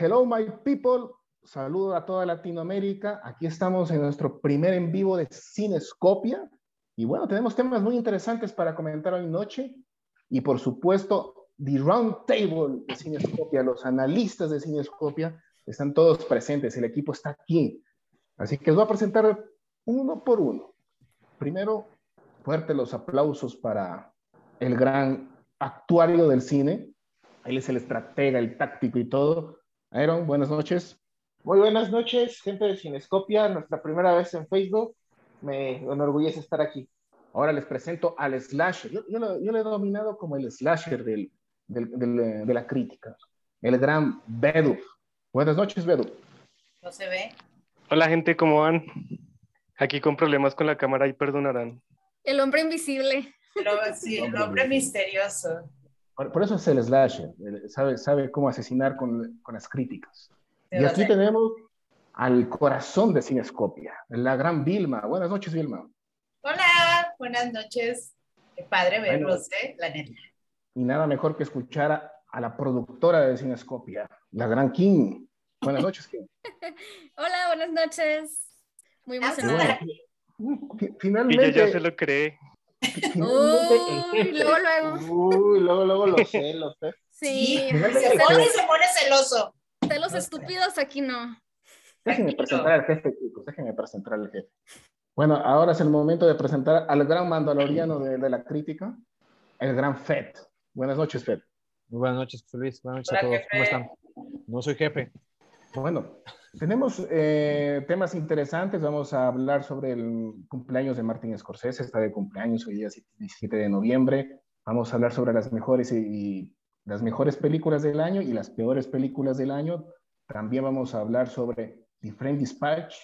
hello my people, saludo a toda Latinoamérica. Aquí estamos en nuestro primer en vivo de Cinescopia. Y bueno, tenemos temas muy interesantes para comentar hoy noche. Y por supuesto, The Round Table de Cinescopia, los analistas de Cinescopia, están todos presentes. El equipo está aquí. Así que os voy a presentar uno por uno. Primero, fuerte los aplausos para el gran actuario del cine. Él es el estratega, el táctico y todo. Aaron, buenas noches. Muy buenas noches, gente de Cinescopia. Nuestra primera vez en Facebook. Me enorgullece estar aquí. Ahora les presento al slasher. Yo, yo, lo, yo he dominado como el slasher del, del, del, de la crítica. El gran Bedu. Buenas noches, Bedu. No se ve. Hola, gente, ¿cómo van? Aquí con problemas con la cámara y perdonarán. El hombre invisible. Pero, sí, el hombre misterioso. Por, por, eso es el slasher. Sabe, sabe cómo asesinar con, con las críticas. Y aquí tenemos al corazón de Cinescopia, la gran Vilma. Buenas noches, Vilma. Hola, buenas noches. Qué padre verlos, bueno, ¿eh? La neta. Y nada mejor que escuchar a, a la productora de Cinescopia, la gran King. Buenas noches, King. Hola, buenas noches. Muy emocionada. Bueno, finalmente. Y ya se lo cree. Uy, luego, luego. Uy, luego, luego los celos. ¿eh? Sí. Se pone, se pone celoso. Celos estúpidos aquí no. Déjenme presentar al jefe, chicos. Déjenme presentar al jefe. Bueno, ahora es el momento de presentar al gran mandaloriano de, de la crítica, el gran Fed. Buenas noches, Fed. Muy buenas noches, Luis. Buenas noches Hola, a todos. Jefe. ¿Cómo están? No soy jefe. Bueno, tenemos eh, temas interesantes. Vamos a hablar sobre el cumpleaños de Martin Scorsese. Está de cumpleaños hoy día 17 de noviembre. Vamos a hablar sobre las mejores y, y las mejores películas del año y las peores películas del año. También vamos a hablar sobre The Friend Dispatch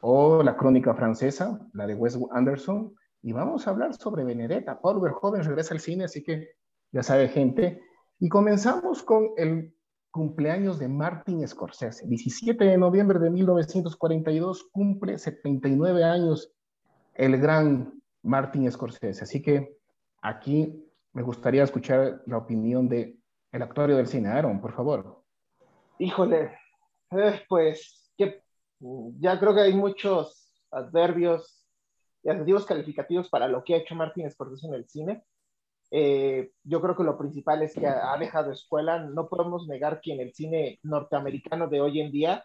o La Crónica Francesa, la de Wes Anderson. Y vamos a hablar sobre Benedetta. Paul Verhoeven regresa al cine, así que ya sabe gente. Y comenzamos con el cumpleaños de Martin Scorsese. 17 de noviembre de 1942 cumple 79 años el gran Martin Scorsese. Así que aquí me gustaría escuchar la opinión de el actuario del cine. Aaron, por favor. Híjole, eh, pues que ya creo que hay muchos adverbios y adjetivos calificativos para lo que ha hecho Martin Scorsese en el cine. Eh, yo creo que lo principal es que ha, ha, dejado escuela. No podemos negar que en el cine norteamericano de hoy en día,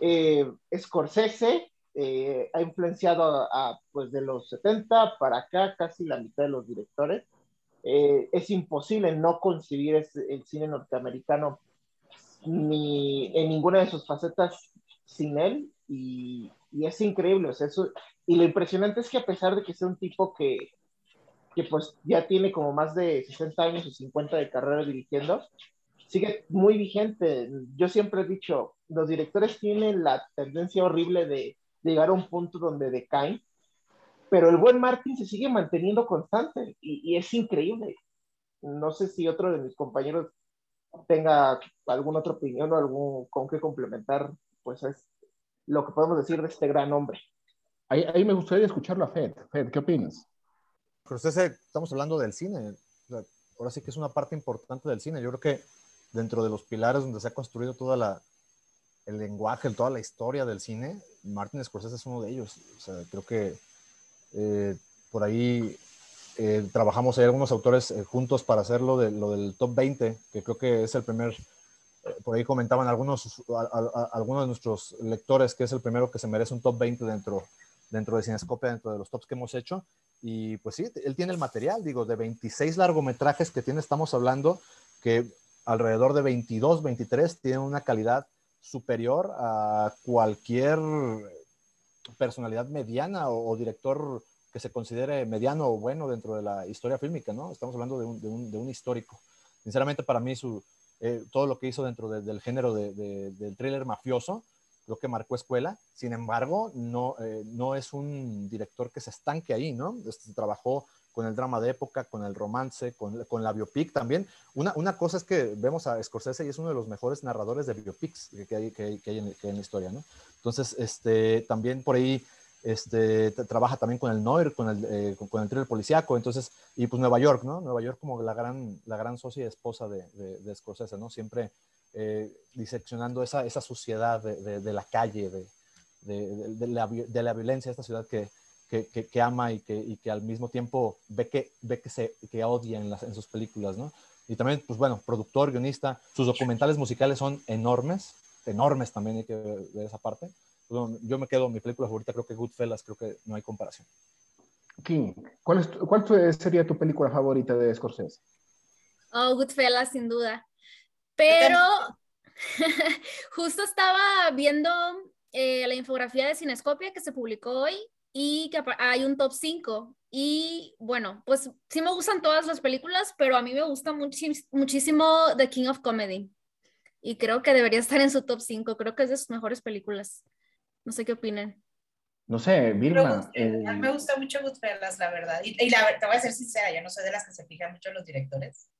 eh, Scorsese eh, ha influenciado a, a, pues de los 70 para acá casi la mitad de los directores. Eh, es imposible no concebir el cine norteamericano ni en ninguna de sus facetas sin él y, y es increíble. O sea, eso, y lo impresionante es que a pesar de que sea un tipo que, que pues ya tiene como más de 60 años o 50 de carrera dirigiendo, sigue muy vigente. Yo siempre he dicho, los directores tienen la tendencia horrible de, de llegar a un punto donde decaen, pero el buen Martin se sigue manteniendo constante y, y, es increíble. No sé si otro de mis compañeros tenga alguna otra opinión o algún con qué complementar, pues es lo que podemos decir de este gran hombre. Ahí, ahí me gustaría escucharlo a Fed. Fed, ¿qué opinas? Scorsese, estamos hablando del cine. Ahora sí que es una parte importante del cine. Yo creo que dentro de los pilares donde se ha construido toda la el lenguaje, toda la historia del cine, Martin Scorsese es uno de ellos. O sea, creo que eh, por ahí eh, trabajamos ahí algunos autores eh, juntos para hacerlo de lo del top 20, que creo que es el primer, eh, por ahí comentaban algunos, a, a, a, algunos de nuestros lectores que es el primero que se merece un top 20 dentro, dentro de Cinescopia, dentro de los tops que hemos hecho. Y pues sí, él tiene el material, digo, de 26 largometrajes que tiene, estamos hablando que alrededor de 22, 23 tienen una calidad superior a cualquier personalidad mediana o, director que se considere mediano o bueno dentro de la historia fílmica, ¿no? Estamos hablando de un, de un, de un histórico. Sinceramente, para mí, su, eh, todo lo que hizo dentro de, del género de, del thriller mafioso, creo que marcó escuela. Sin embargo, no, eh, no es un director que se estanque ahí, ¿no? Este, trabajó con el drama de época, con el romance, con, con la biopic también. Una, una, cosa es que vemos a Scorsese y es uno de los mejores narradores de biopics que hay, que, hay, en, que en, la historia, ¿no? Entonces, este, también por ahí este, trabaja también con el Noir, con el, eh, con, con, el thriller policíaco, entonces, y pues Nueva York, ¿no? Nueva York como la gran, la gran socia y esposa de Scorsese, ¿no? Siempre eh, diseccionando esa, esa suciedad de, de, la calle, de, de, la, de la violencia de esta ciudad que, que, que, ama y que, y que al mismo tiempo ve que, ve que, se, que odia en, las, en sus películas, ¿no? Y también, pues bueno, productor, guionista, sus documentales musicales son enormes, enormes también hay que ver esa parte. Pues, yo me quedo, mi película favorita creo que Goodfellas, creo que no hay comparación. King, ¿cuál, es, ¿cuál sería tu película favorita de Scorsese? Oh, Goodfellas, sin duda. Pero justo estaba viendo eh, la infografía de Cinescopia que se publicó hoy y que hay un top 5. Y bueno, pues sí me gustan todas las películas, pero a mí me gusta muchísimo The King of Comedy. Y creo que debería estar en su top 5. Creo que es de sus mejores películas. No sé qué opinan. No sé, Vilma. A mí me gusta mucho Goodfellas, la verdad. Y, y la, te voy a ser sincera, yo no soy de las que se fijan mucho los directores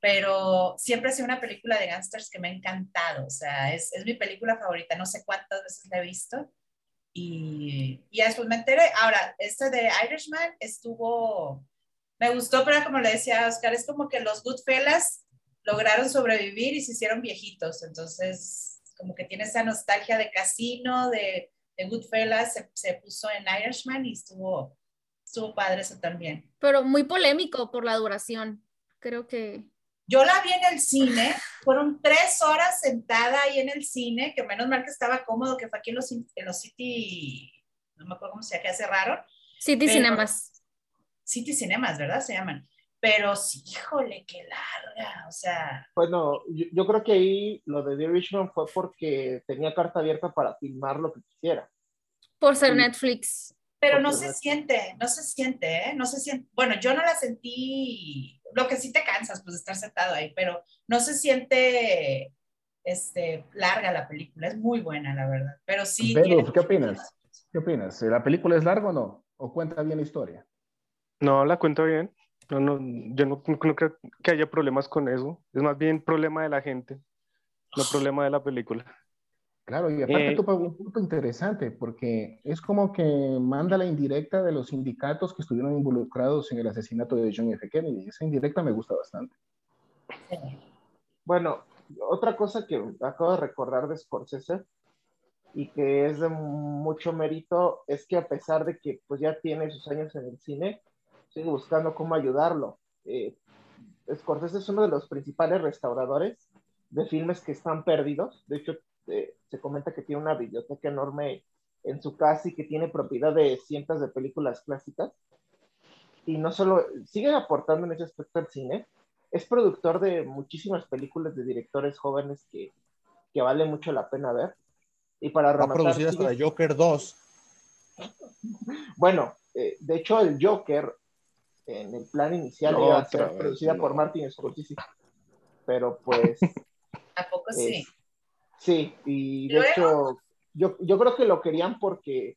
pero siempre ha sido una película de gangsters que me ha encantado, o sea, es, es mi película favorita, no sé cuántas veces la he visto, y, y después me enteré, ahora, este de Irishman estuvo, me gustó, pero como le decía a Oscar, es como que los Goodfellas lograron sobrevivir y se hicieron viejitos, entonces como que tiene esa nostalgia de casino, de, de Goodfellas, se, se puso en Irishman y estuvo, estuvo padre eso también. Pero muy polémico por la duración, creo que... Yo la vi en el cine, fueron tres horas sentada ahí en el cine, que menos mal que estaba cómodo, que fue aquí en los, en los City, no me acuerdo cómo se llama, que cerraron. City Cinemas. City Cinemas, ¿verdad? Se llaman. Pero sí, híjole, qué larga, o sea. Bueno, yo, yo creo que ahí lo de The Richmond fue porque tenía carta abierta para filmar lo que quisiera. Por ser Netflix. Pero no se siente, no se siente, ¿eh? No se siente. Bueno, yo no la sentí lo que sí te cansas, pues, de estar sentado ahí, pero no se siente este, larga la película, es muy buena, la verdad, pero sí. ¿qué opinas? ¿Qué opinas? ¿La película es larga o no? ¿O cuenta bien la historia? No, la cuenta bien. No, no, yo no, no creo que haya problemas con eso. Es más bien problema de la gente, no problema de la película. Claro, y aparte eh, topa un punto interesante, porque es como que manda la indirecta de los sindicatos que estuvieron involucrados en el asesinato de John F. Kennedy. Esa indirecta me gusta bastante. Bueno, otra cosa que acabo de recordar de Scorsese y que es de mucho mérito es que a pesar de que pues ya tiene sus años en el cine, sigue buscando cómo ayudarlo. Eh, Scorsese es uno de los principales restauradores de filmes que están perdidos. De hecho, eh, se comenta que tiene una biblioteca enorme en su casa y que tiene propiedad de cientos de películas clásicas. Y no solo sigue aportando en ese aspecto al cine, es productor de muchísimas películas de directores jóvenes que, que vale mucho la pena ver. Y para rematar, Va producida hasta Joker 2. Bueno, eh, de hecho el Joker en el plan inicial iba a ser producida por Martin Scorsese. Pero pues... ¿A poco sí? Sí, y de hecho, yo, yo creo que lo querían porque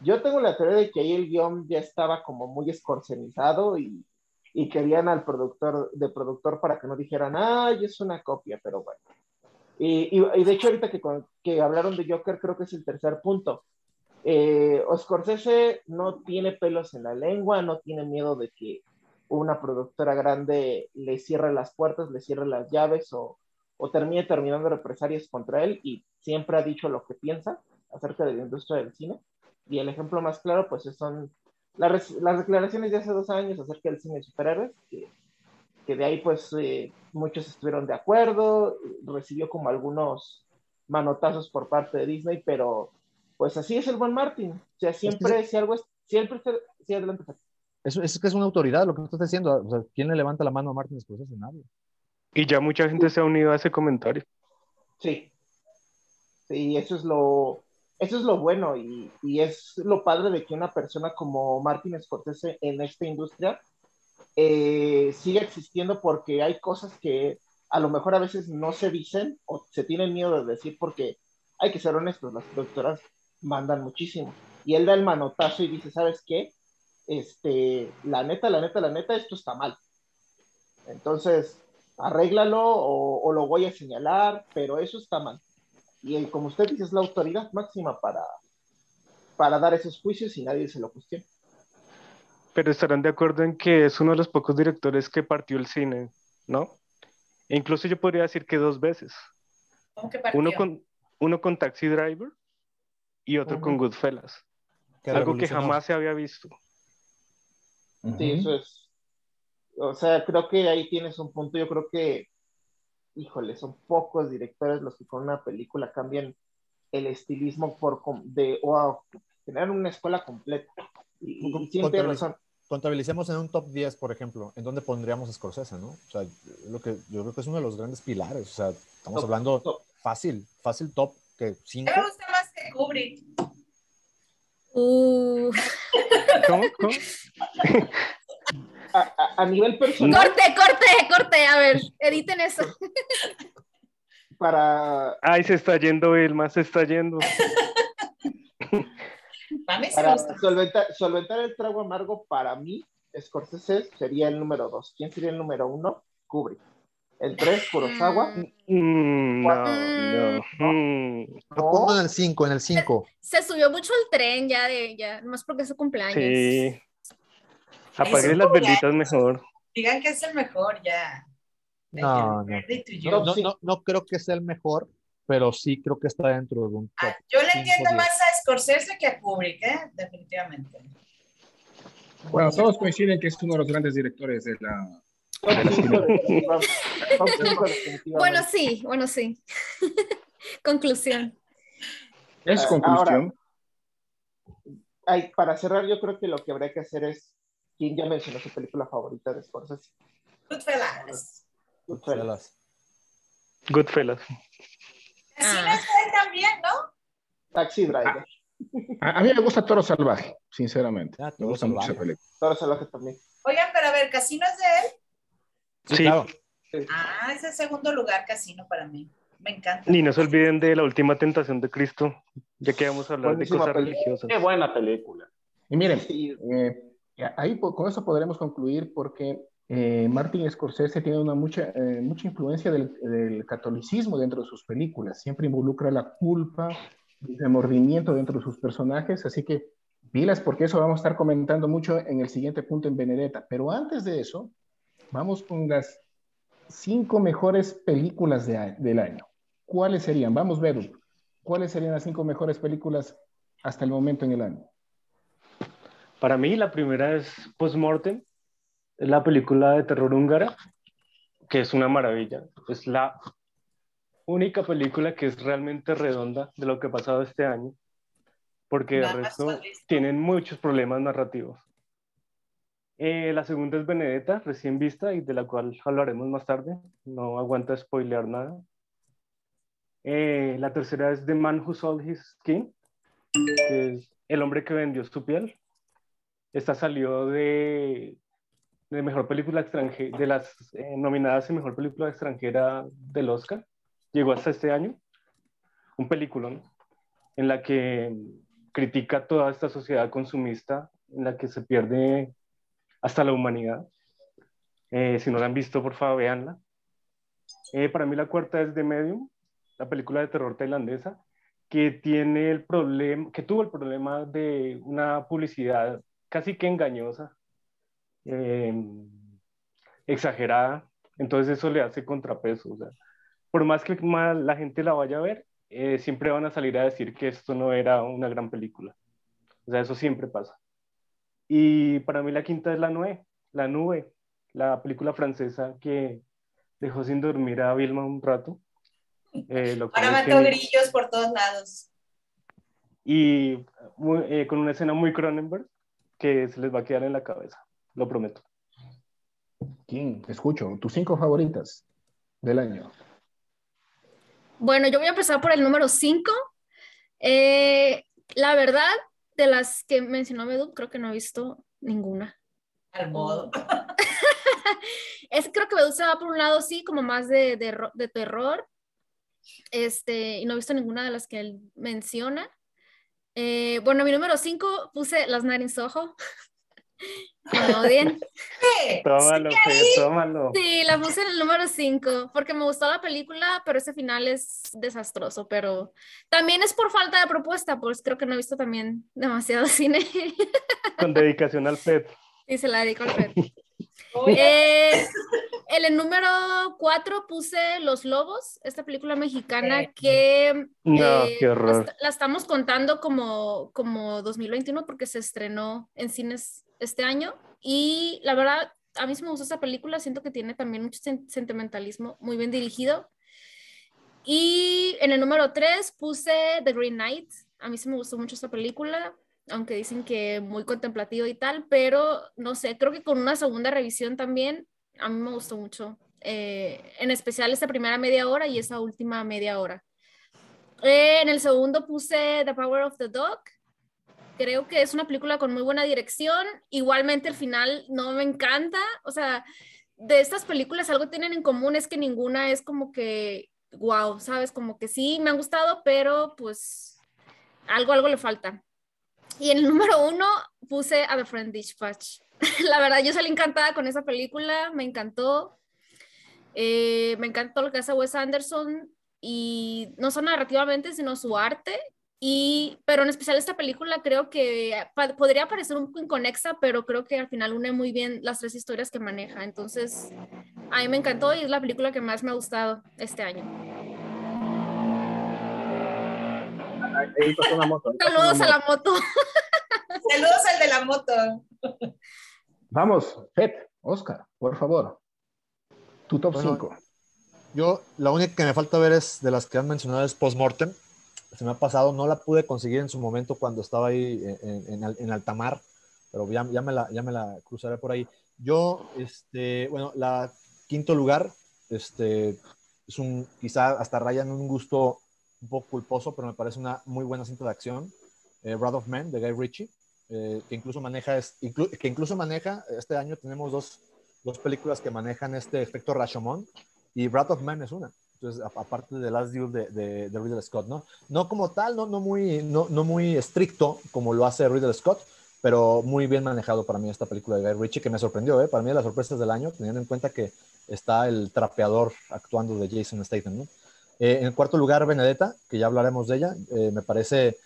yo tengo la teoría de que ahí el guion ya estaba como muy escorcenizado y, y querían al productor, de productor para que no dijeran, ay, es una copia, pero bueno. Y, y, de hecho, ahorita que, que hablaron de Joker, creo que es el tercer punto. Eh, Scorsese no tiene pelos en la lengua, no tiene miedo de que una productora grande le cierre las puertas, le cierre las llaves o, o termine terminando represalias contra él y siempre ha dicho lo que piensa acerca de la industria del cine. Y el ejemplo más claro, pues, son las, las declaraciones de hace dos años acerca del cine de superhéroes, que, que de ahí, pues, eh, muchos estuvieron de acuerdo, recibió como algunos manotazos por parte de Disney, pero pues así es el buen Martin. O sea, siempre, si algo es, siempre, sí, adelante. Es, es que es una autoridad lo que tú estás diciendo. O sea, ¿quién le levanta la mano a Martin después de nadie? Y ya mucha gente se ha unido a ese comentario. Sí. Sí, eso es lo, eso es lo bueno y, y, es lo padre de que una persona como Martin Scorsese en esta industria eh, siga existiendo porque hay cosas que a lo mejor a veces no se dicen o se tienen miedo de decir porque hay que ser honestos, las productoras mandan muchísimo. Y él da el manotazo y dice, ¿sabes qué? Este, la neta, la neta, la neta, esto está mal. Entonces, arréglalo o, lo voy a señalar, pero eso está mal. Y como usted dice, es la autoridad máxima para, para dar esos juicios y nadie se lo cuestiona. Pero estarán de acuerdo en que es uno de los pocos directores que partió el cine, ¿no? E incluso yo podría decir que dos veces. ¿Cómo que partió? Uno con, uno con Taxi Driver y otro con. Goodfellas. Algo que jamás se había visto. Sí, eso es. O sea, creo que ahí tienes un punto. Yo creo que, híjole, son pocos directores los que con una película cambian el estilismo por de wow, tener una escuela completa. Y, y contabiliz- razón. Contabilicemos en un top 10, por ejemplo, ¿en dónde pondríamos a Scorsese, no? O sea, lo que, yo creo que es uno de los grandes pilares. O sea, estamos Top, hablando top. fácil, fácil top que 5. A mí me gusta más que Kubrick. Uh, ¿Cómo? ¿Cómo? A, a- a nivel personal, corte, corte, corte. A ver, editen eso. para, Ay, se está yendo Vilma, se está yendo. Para solventar, solventar el trago amargo, para mí, Scorsese sería el número dos. ¿Quién sería el número uno? Kubrick. El tres, Kurosawa. Mm, no, no. mm, Lo pongo en el 5, en el 5. Se subió mucho el tren ya de ya, más porque es su cumpleaños. sí. Apaguen las velitas mejor. Digan que es el mejor ya. No, no. No, No, no, no creo que sea el mejor, pero sí creo que está dentro de un top. Ah, yo le entiendo más a Scorsese que a Kubrick, ¿eh? Definitivamente. Bueno, todos coinciden que es uno de los grandes directores de la... Bueno, sí, bueno, sí. Conclusión. Es Ah, conclusión. Ay, para cerrar, yo creo que lo que habría que hacer es, ¿quién ya mencionó su película favorita de Scorsese? Goodfellas. Goodfellas. Goodfellas. Así Ah. no es él también, ¿no? Taxi Driver. A, a mí me gusta Toro Salvaje, sinceramente. Ah, me gusta mucho esa película. Toro Salvaje también. Oigan, pero a ver, ¿Casino es de él? Sí, Sí. claro. Ah, es el segundo lugar Casino para mí. Me encanta. Y no se olviden de la última tentación de Cristo, ya que vamos a hablar de cosas película. religiosas. Qué buena película. Y miren, Sí, eh, ahí con eso podremos concluir porque eh, Martin Scorsese tiene una mucha, eh, mucha influencia del, catolicismo dentro de sus películas. Siempre involucra la culpa, el remordimiento dentro de sus personajes. Así que pilas porque eso vamos a estar comentando mucho en el siguiente punto en Benedetta. Pero antes de eso, vamos con las cinco mejores películas del año. ¿Cuáles serían? Vamos, Bedu. ¿Cuáles serían las cinco mejores películas hasta el momento en el año? Para mí, la primera es Postmortem, es la película de terror húngara, que es una maravilla. Es la única película que es realmente redonda de lo que ha pasado este año, porque el resto tienen muchos problemas narrativos. Eh, la segunda es Benedetta, recién vista, y de la cual hablaremos más tarde. No aguanta spoilear nada. Eh, la tercera es The Man Who Sold His Skin, que es el hombre que vendió su piel. Esta salió de, de mejor película extranjera, de las eh, nominadas en mejor película extranjera del Oscar. Llegó hasta este año. Un peliculón en la que critica toda esta sociedad consumista, en la que se pierde hasta la humanidad. Eh, si no la han visto, por favor, véanla. Eh, para mí la cuarta es The Medium, la película de terror tailandesa, que tiene el problema, que tuvo el problema de una publicidad casi que engañosa, eh, exagerada. Entonces eso le hace contrapeso. O sea, por más que mal la gente la vaya a ver, eh, siempre van a salir a decir que esto no era una gran película. O sea, eso siempre pasa. Y para mí la quinta es La Nube, La Nube, la película francesa que dejó sin dormir a Vilma un rato. Eh, lo Ahora mató grillos por todos lados. y eh, con una escena muy Cronenberg que se les va a quedar en la cabeza, lo prometo. ¿Quién? Te escucho. Tus cinco favoritas del año. Bueno, yo voy a empezar por el número 5. la verdad, de las que mencionó Medu, creo que no he visto ninguna. Al modo. Es creo que Medu se va por un lado, sí, como más de, de, de terror. Este, y no he visto ninguna de las que él menciona. Eh, bueno, mi número 5 puse Las Soho. No me odien. ¿Qué? Tómalo, Fer, tómalo. Sí, la puse en el número 5 porque me gustó la película, pero ese final es desastroso. Pero también es por falta de propuesta, pues creo que no he visto también demasiado cine. Con dedicación al PET. y se la dedico al Fer. Eh, en el número 4 puse Los Lobos, esta película mexicana que No, eh, qué horror. la, la estamos contando como, como 2021 porque se estrenó en cines este año. Y la verdad, a mí sí me gusta esta película, siento que tiene también mucho sen- sentimentalismo, muy bien dirigido. Y en el número 3 puse The Green Knight. A mí sí me gustó mucho esta película, aunque dicen que muy contemplativo y tal, pero no sé, creo que con una segunda revisión también, a mí me gustó mucho. Eh, en especial esta primera media hora y esa última media hora. Eh, en el segundo puse The Power of the Dog. Creo que es una película con muy buena dirección. Igualmente el final no me encanta. O sea, de estas películas algo tienen en común es que ninguna es como que, wow, ¿sabes? Como que sí, me han gustado, pero pues algo, algo le falta. Y en el número uno puse a The Friend Dispatch. La verdad, yo salí encantada con esa película, me encantó. Eh, me encantó lo que hace Wes Anderson y no solo narrativamente, sino su arte. Y, pero en especial esta película creo que podría parecer un poco inconexa, pero creo que al final une muy bien las tres historias que maneja. Entonces, a mí me encantó y es la película que más me ha gustado este año. Ahí pasó una moto. ahí pasó una Saludos a la moto. Saludos al de la moto. Vamos, Fet, Oscar, por favor. Tu top Bueno, 5. Yo, la única que me falta ver es de las que han mencionado es Postmortem. Se me ha pasado, no la pude conseguir en su momento cuando estaba ahí en, en, en- en Altamar, pero ya, ya, me la, ya me la cruzaré por ahí. Yo, este, bueno, la quinto lugar, este, es un, quizá hasta raya en un gusto un poco culposo, pero me parece una muy buena cinta de acción. Eh, Wrath of Man, de Guy Ritchie, eh, que incluso maneja, es, inclu- que incluso maneja, este año tenemos dos, dos películas que manejan este efecto Rashomon, y Wrath of Man es una. Entonces, aparte de Last Duel de, de, de Ridley Scott, ¿no? No como tal, no, no, muy, no, no muy estricto como lo hace Ridley Scott, pero muy bien manejado para mí esta película de Guy Ritchie, que me sorprendió, ¿eh? Para mí las sorpresas del año, teniendo en cuenta que está el trapeador actuando de Jason Statham, ¿no? Eh, en cuarto lugar, Benedetta, que ya hablaremos de ella, eh, me parece,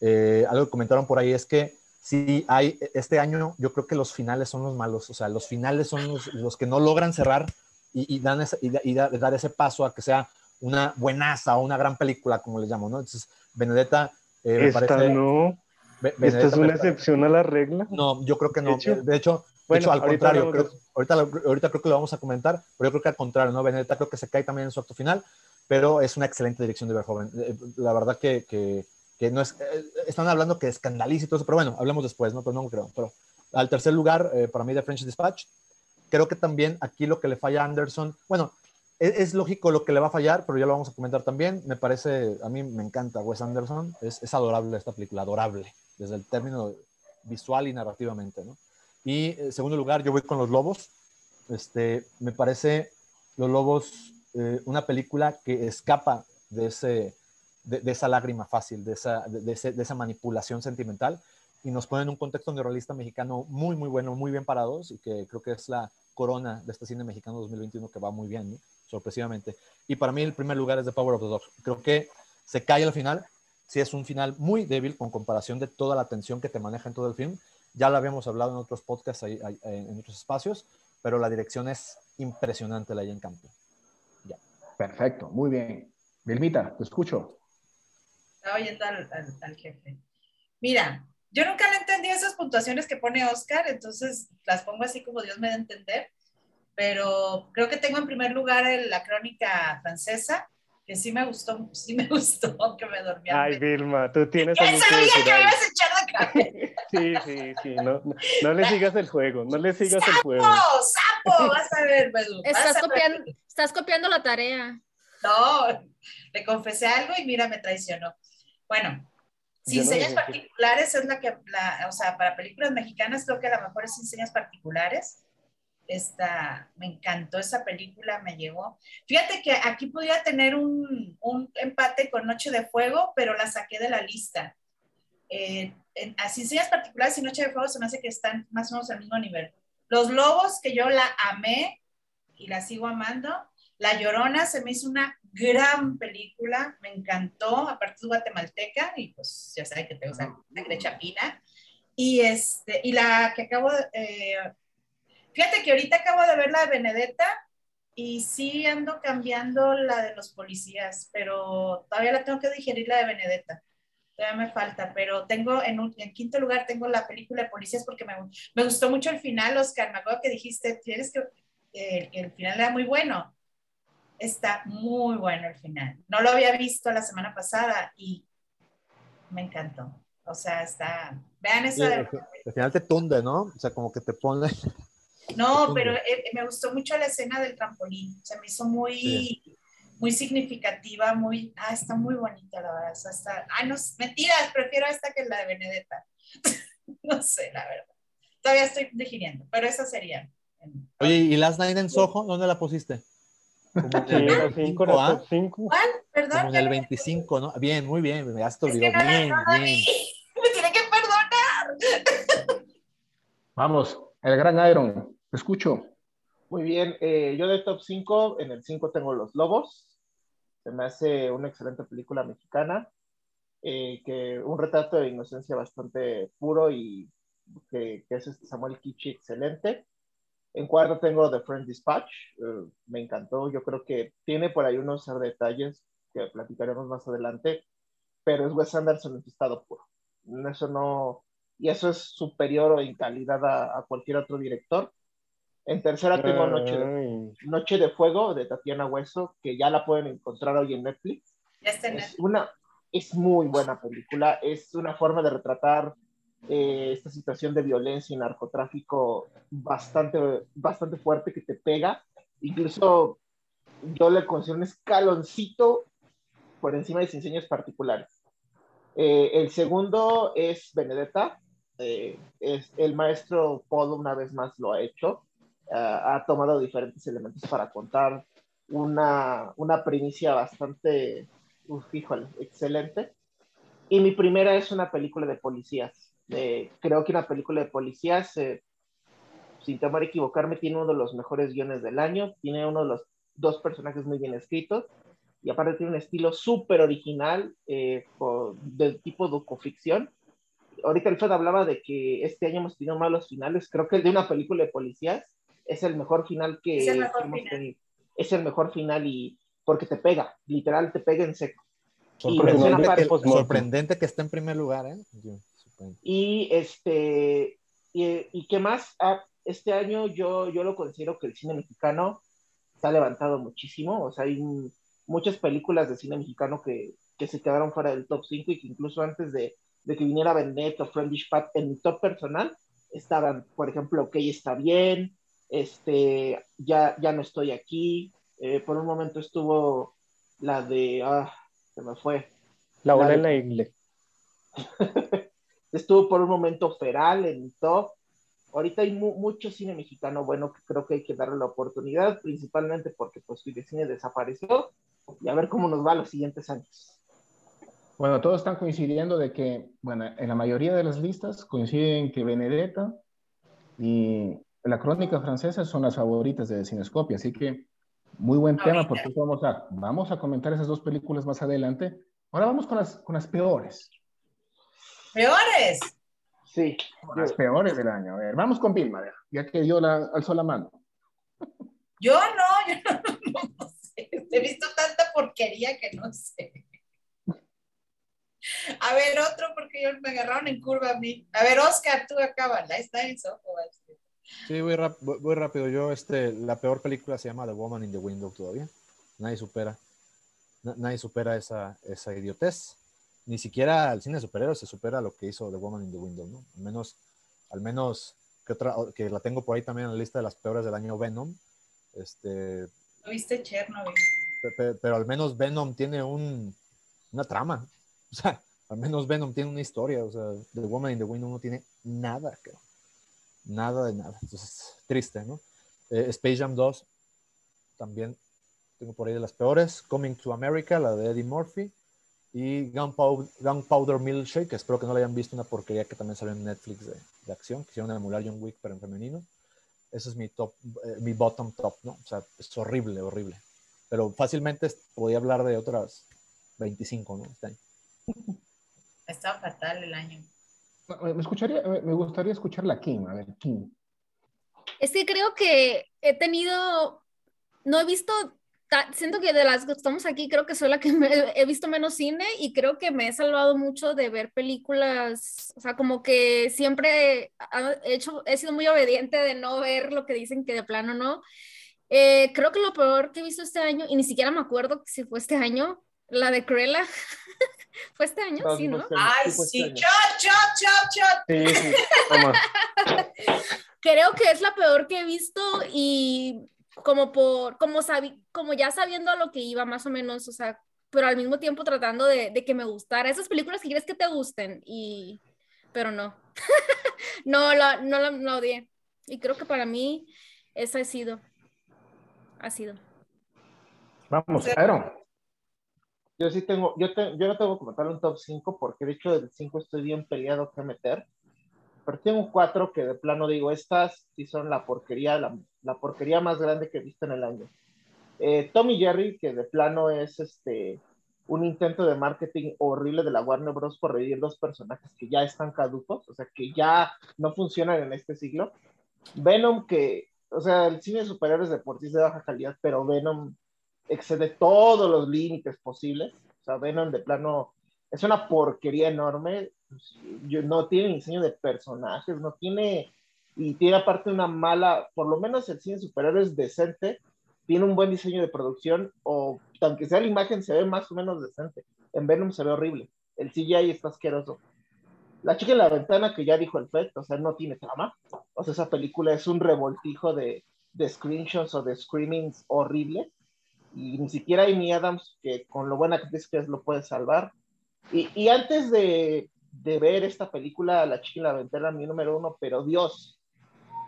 eh, algo que comentaron por ahí es que sí hay, este año yo creo que los finales son los malos, o sea, los finales son los, los que no logran cerrar y, y dan ese- y y da- dar ese paso a que sea una buenaza o una gran película, como les llamo, ¿no? Entonces, Benedetta eh, me Esta parece... no. Be- Esta Benedetta es una excepción a la regla. no, yo creo que no. De hecho- de hecho, de Bueno, hecho, al contrario, creo, ahorita, ahorita creo que lo vamos a comentar, pero yo creo que al contrario, ¿no? Benedetta creo que se cae también en su acto final, pero es una excelente dirección de Verhoeven. Eh, La verdad que, que, no es, eh, están hablando que escandaliza y todo eso, pero bueno, hablemos después, ¿no? Pero no creo. Pero al tercer lugar, eh, para mí, de French Dispatch, creo que también aquí lo que le falla a Anderson, bueno, es, es lógico lo que le va a fallar, pero ya lo vamos a comentar también. Me parece, a mí me encanta Wes Anderson, es, es adorable esta película, adorable, desde el término visual y narrativamente, ¿no? Y en segundo lugar, yo voy con Los Lobos. Este, me parece Los Lobos eh, una película que escapa de, ese, de, esa lágrima fácil, de esa, de, esa manipulación sentimental y nos pone en un contexto neorrealista mexicano muy, muy bueno, muy bien parados y que creo que es la corona de este cine mexicano 2021 que va muy bien, sorpresivamente. Y para mí el primer lugar es The Power of the Dog. Creo que se cae al final, sí es un final muy débil con comparación de toda la tensión que te maneja en todo el film. Ya lo habíamos hablado en otros podcasts, en otros espacios, pero la dirección es impresionante, la en Campo. Perfecto, muy bien. Vilmita, te escucho. Estaba oyendo al, al- al jefe. Mira, yo nunca le entendí esas puntuaciones que pone Oscar, entonces las pongo así como Dios me da a entender. Pero creo que tengo en primer lugar el- la crónica francesa, que sí me gustó, sí me gustó, que me dormía. Ay, Vilma, tú tienes ¡Ya algo que sabía decir que me ibas a echar la cabeza! Sí, sí, sí. No, no, no le sigas el juego, no le sigas el juego. ¡Oh, Vas a ver, vas Estás a ver. copiando, estás copiando la tarea. No, le confesé algo y mira, me traicionó. Bueno, sin no señas particulares es la que, la, o sea, para películas mexicanas creo que a lo mejor es sin señas particulares. Esta, me encantó esa película, me llegó. Fíjate que aquí podía tener un, un empate con Noche de Fuego, pero la saqué de la lista. Eh, en, a Sin señas particulares y Noche de Fuego se me hace que están más o menos al mismo nivel. Los Lobos, que yo la amé y la sigo amando. La Llorona se me hizo una gran película, me encantó, aparte es guatemalteca y pues ya saben que tengo sangre chapina. Y, este, y la que acabo de... eh, Fíjate que ahorita acabo de ver la de Benedetta y sí ando cambiando la de los policías, pero todavía la tengo que digerir la de Benedetta. Todavía me falta, pero tengo en, un, en quinto lugar tengo la película de policías porque me, me gustó mucho el final, Oscar. Me acuerdo que dijiste, tienes que eh, el final era muy bueno. Está muy bueno el final. No lo había visto la semana pasada y me encantó. O sea, está. Vean esa. Sí, al final te tunde, ¿no? O sea, como que te pone. No, pero eh, me gustó mucho la escena del trampolín. Se me hizo muy, sí. Muy significativa, muy. Ah, está muy bonita, la verdad. O sea, está, ay, no, mentiras, prefiero esta que la de Benedetta. no sé, la verdad. Todavía estoy digiriendo, pero esa sería. Oye, ¿y Last Night en Soho, dónde la pusiste? Como en el 25, ¿ah? ¿Cuál? Perdón. Como en el 25, ¿no? Bien, muy bien. Es que no, bien, no bien. Me tiene que perdonar. Vamos, el gran Iron, te escucho. Muy bien, eh, yo de top 5, en el 5 tengo Los Lobos. Se me hace una excelente película mexicana, eh, que un retrato de inocencia bastante puro y que, que es este Samuel Kichi excelente. En cuarto tengo The Friend Dispatch, uh, me encantó, yo creo que tiene por ahí unos detalles que platicaremos más adelante, pero es Wes Anderson en su estado puro. Eso no, y eso es superior en calidad a, a cualquier otro director. En tercera tengo Noche de, Noche de Fuego de Tatiana Hueso, que ya la pueden encontrar hoy en Netflix. Ya está en Es, Netflix. una, es muy buena película, es una forma de retratar eh, esta situación de violencia y narcotráfico bastante, bastante fuerte que te pega. Incluso yo le considero un escaloncito por encima de diseños particulares. Eh, el segundo es Benedetta. Eh, es, el maestro Paul una vez más lo ha hecho. Uh, ha tomado diferentes elementos para contar una, una primicia bastante, uf, híjole, excelente. Y mi primera es una película de policías. Eh, creo que una película de policías, eh, sin temor a equivocarme, tiene uno de los mejores guiones del año, tiene uno de los dos personajes muy bien escritos y aparte tiene un estilo súper original eh, del tipo docuficción. Ahorita Alfred hablaba de que este año hemos tenido malos finales, creo que el de una película de policías es el mejor final que, Es el mejor hemos final. tenido. Es el mejor final y porque te pega, literal te pega en seco. Sorprendente, que, sorprendente que esté en primer lugar, ¿eh? Yo. Y este, y, y qué más, Ah, este año yo, yo lo considero que el cine mexicano se ha levantado muchísimo, o sea, hay muchas películas de cine mexicano que, que se quedaron fuera del top 5 y que incluso antes de, de que viniera Benedetto, Friendly Pat en mi top personal, estaban, por ejemplo, Ok, está bien, este, ya, ya no estoy aquí, eh, por un momento estuvo la de, ah, se me fue, La ola La- en la igle. estuvo por un momento Feral en top. Ahorita hay mu mucho cine mexicano bueno que creo que hay que darle la oportunidad, principalmente porque pues cine desapareció y a ver cómo nos va los siguientes años. Bueno, todos están coincidiendo de que, bueno, en la mayoría de las listas coinciden que Benedetta y la crónica francesa son las favoritas de Cinescopia, así que muy buen tema porque vamos a, vamos a comentar esas dos películas más adelante. Ahora vamos con las, con las peores, Peores. Sí, con las peores del año. A ver, vamos con Vilma, ya que yo la, alzó la mano. Yo no, yo no, no sé. He visto tanta porquería que no sé. A ver, otro, porque yo me agarraron en curva a mí. A ver, Oscar, tú acabas. Está en Soho. Sí, voy, rap- voy- rápido. Yo, este, la peor película se llama The Woman in the Window todavía. Nadie supera, na- nadie supera esa, esa idiotez. Ni siquiera el cine de superhéroes se supera lo que hizo The Woman in the Window, ¿no? Al menos, al menos que otra, que la tengo por ahí también en la lista de las peores del año Venom. Este, ¿Lo viste Chernobyl? pe- pe- pero al menos Venom tiene un, una trama. O sea, al menos Venom tiene una historia. O sea, The Woman in the Window no tiene nada, cabrón. Nada de nada. Entonces, triste, ¿no? Eh, Space Jam 2, también tengo por ahí de las peores. Coming to America, la de Eddie Murphy. Y Gunpowder, Gunpowder Milkshake, que espero que no la hayan visto, una porquería que también salió en Netflix de, de acción, que hicieron emular John Wick, pero en femenino. Ese es mi top, eh, mi bottom top, ¿no? O sea, es horrible, horrible. Pero fácilmente podía hablar de otras 25, ¿no? Este año. Estaba fatal el año. Me, escucharía, me gustaría escuchar la Kim, a ver, Kim. Es que creo que he tenido, no he visto, siento que de las que estamos aquí, creo que soy la que me- he visto menos cine y creo que me he salvado mucho de ver películas, o sea, como que siempre he hecho, he sido muy obediente de no ver lo que dicen que de plano no. Eh, creo que lo peor que he visto este año, y ni siquiera me acuerdo si fue este año, la de Cruella. ¿Fue este año? No, Sí, ¿no? este- Ay, fue este sí, año. chot, chot, chot, chot. Sí, sí, toma. creo que es la peor que he visto y como por, como sabi- como ya sabiendo a lo que iba más o menos, o sea, pero al mismo tiempo tratando de, de que me gustara. Esas películas que quieres que te gusten y, pero no, no la, no la, la odié. Y creo que para mí esa ha sido, ha sido. Vamos, Aaron. Yo sí tengo, yo, te- yo no tengo que comentar un top 5 porque de hecho del 5 estoy bien peleado que meter. Pero tengo cuatro que de plano digo, estas sí son la porquería, la, la porquería más grande que he visto en el año. Eh, Tommy Jerry, que de plano es este un intento de marketing horrible de la Warner Bros. por revivir dos personajes que ya están caducos, o sea, que ya no funcionan en este siglo. Venom, que, o sea, el cine de superhéroes de por sí es de baja calidad, pero Venom excede todos los límites posibles. O sea, Venom de plano es una porquería enorme. No tiene diseño de personajes, no tiene. Y tiene aparte una mala, por lo menos el cine de superhéroes decente, tiene un buen diseño de producción, o aunque sea la imagen, se ve más o menos decente. En Venom se ve horrible. El CGI está asqueroso. La chica en la ventana, que ya dijo el FED, o sea, no tiene trama. O sea, esa película es un revoltijo de, de screenshots o de screamings horribles y ni siquiera Amy Adams, que con lo buena es que es, lo puede salvar. Y, y antes de, de ver esta película, La chica en la ventana, mi número uno, pero Dios,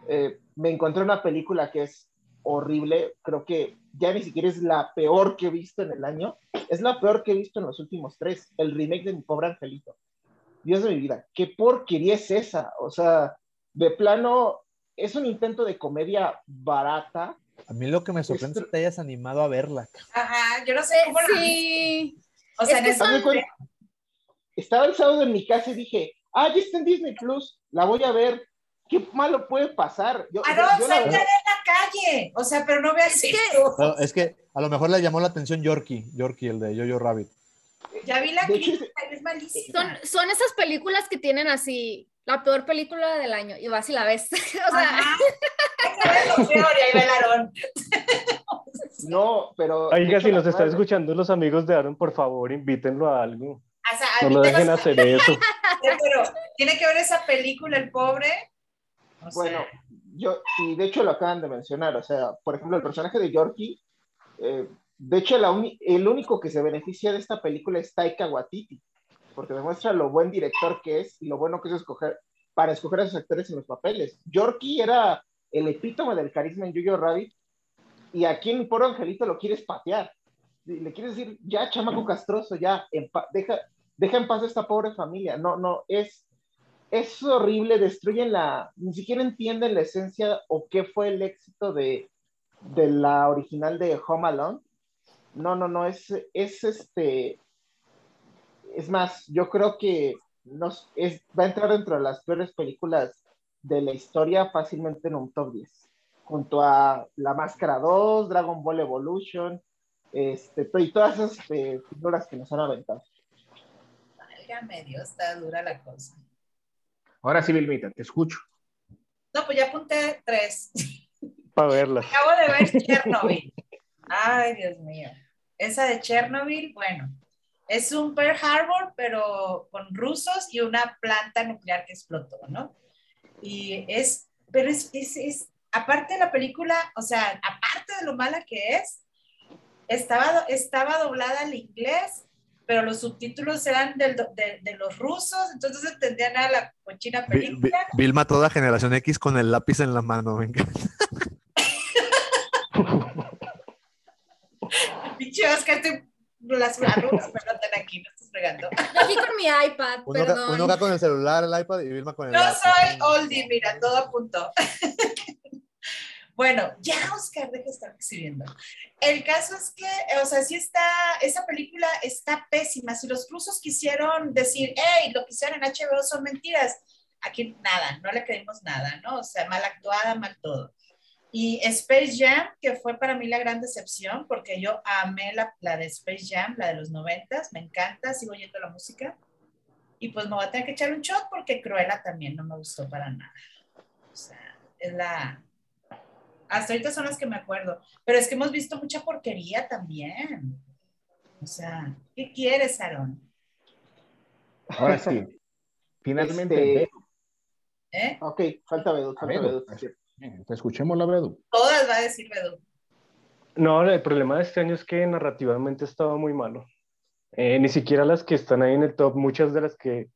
eh, me encontré una película que es horrible, creo que ya ni siquiera es la peor que he visto en el año, es la peor que he visto en los últimos tres, el remake de Mi Pobre Angelito. Dios de mi vida, qué porquería es esa, o sea, de plano, es un intento de comedia barata, A mí lo que me sorprende es que te hayas animado a verla. Ajá, yo no sé la sí, O sea, Es que de cuenta, Estaba el sábado en mi casa y dije, ah, ya está en Disney Plus, la voy a ver. ¿Qué malo puede pasar? Yo, Ah, no, yo la verdad- la calle. O sea, pero no veas Es que-. No, es que a lo mejor le llamó la atención Yorkie, Yorkie, el de Jojo Rabbit. Ya vi la De crítica, es malísima. son, son esas películas que tienen así, la peor película del año y vas y la ves. o sea, ahí. No, pero. hecho, si nos están verdad- escuchando los amigos de Aaron, por favor, invítenlo a algo. O sea, No lo dejen hacer eso. Pero tiene que ver esa película, el pobre. O sea, Bueno, yo, y de hecho lo acaban de mencionar, o sea, por ejemplo, el personaje de Yorkie, eh, de hecho, la uni- el único que se beneficia de esta película es Taika Waititi, porque demuestra lo buen director que es y lo bueno que es escoger, para escoger a sus actores en los papeles. Yorkie era el epítome del carisma en Jojo Rabbit, y aquí en Poro Angelito lo quieres patear. Le quieres decir, ya, chamaco castroso, ya, deja, deja en paz a esta pobre familia. No, no, es, es horrible, destruyen la, ni siquiera entienden la esencia o qué fue el éxito de, de la original de Home Alone. No, no, no, es, es este, es más, yo creo que nos, es, va a entrar dentro de las peores películas de la historia fácilmente en un top 10, junto a La Máscara 2, Dragon Ball Evolution, este, y todas esas este, figuras que nos han aventado. válgame Dios, está dura la cosa. Ahora sí, Vilmita, te escucho. No, pues ya apunté tres. Para verla. Acabo de ver Chernobyl. Ay, Dios mío. Esa de Chernobyl, bueno, es un Pearl Harbor, pero con rusos y una planta nuclear que explotó, ¿no? Y es, pero es, es, es- aparte de la película, o sea, aparte de lo mala que es, estaba, estaba doblada al inglés, pero los subtítulos eran del de, de los rusos, entonces no se entendía nada la cochina película. Vilma toda generación X con el lápiz en la mano, venga. Pinche Oscar, estoy- las arrugas me notan aquí, no estás fregando. yo aquí con mi iPad, Uno, perdón. uno acá con el celular, el iPad y Vilma con el No lápiz. soy oldie, mira, todo a punto. bueno, ya Oscar, deja de estar exhibiendo. El caso es que, eh, o sea, sí está, esa película está pésima. Si los rusos quisieron decir, hey, lo que hicieron en HBO son mentiras, aquí nada, no le creímos nada, ¿no? O sea, mal actuada, mal todo. Y Space Jam, que fue para mí la gran decepción, porque yo amé la, la de Space Jam, la de los noventas, me encanta, sigo oyendo la música. Y pues me voy a tener que echar un shot porque Cruella también no me gustó para nada. O sea, es la... Hasta ahorita son las que me acuerdo. Pero es que hemos visto mucha porquería también. O sea, ¿qué quieres, Aaron? Ahora sí. Finalmente, Este-. ¿Eh? Ok, falta Bedut, falta. Bedut. Te escuchemos la Bedu. Todas va a decir Bedu. No, el problema de este año es que narrativamente estaba muy malo. Eh, ni siquiera las que están ahí en el top, muchas de las que,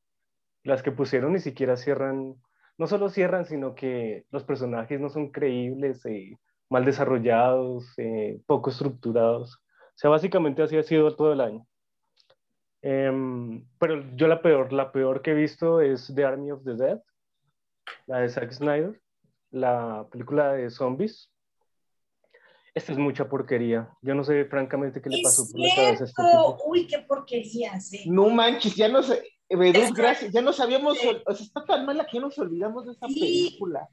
las que pusieron ni siquiera cierran, no solo cierran, sino que los personajes no son creíbles, eh, mal desarrollados, eh, poco estructurados. O sea, básicamente así ha sido todo el año. Em, pero yo la peor, la peor que he visto es The Army of the Dead, la de Zack Snyder, la película de zombies. Esta es mucha porquería. Yo no sé francamente qué le pasó por la cabeza a este tipo. Uy, qué porquería, sí. No manches, ya no sé. Gracias. Ya nos habíamos. Sí. O sea, está tan mala que ya nos olvidamos de esa Sí. película.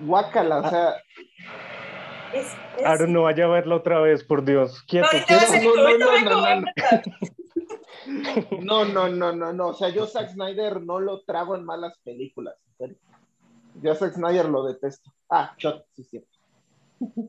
Guácala, o sea. Es, es- Aaron, no vaya a verla otra vez, por Dios. Quieto, No, no, no, no, no, no. empezar. No, no, no, no, no. O sea, yo Zack Snyder no lo trago en malas películas. en Yo Zack Snyder lo detesto. Ah, shot, sí, sí.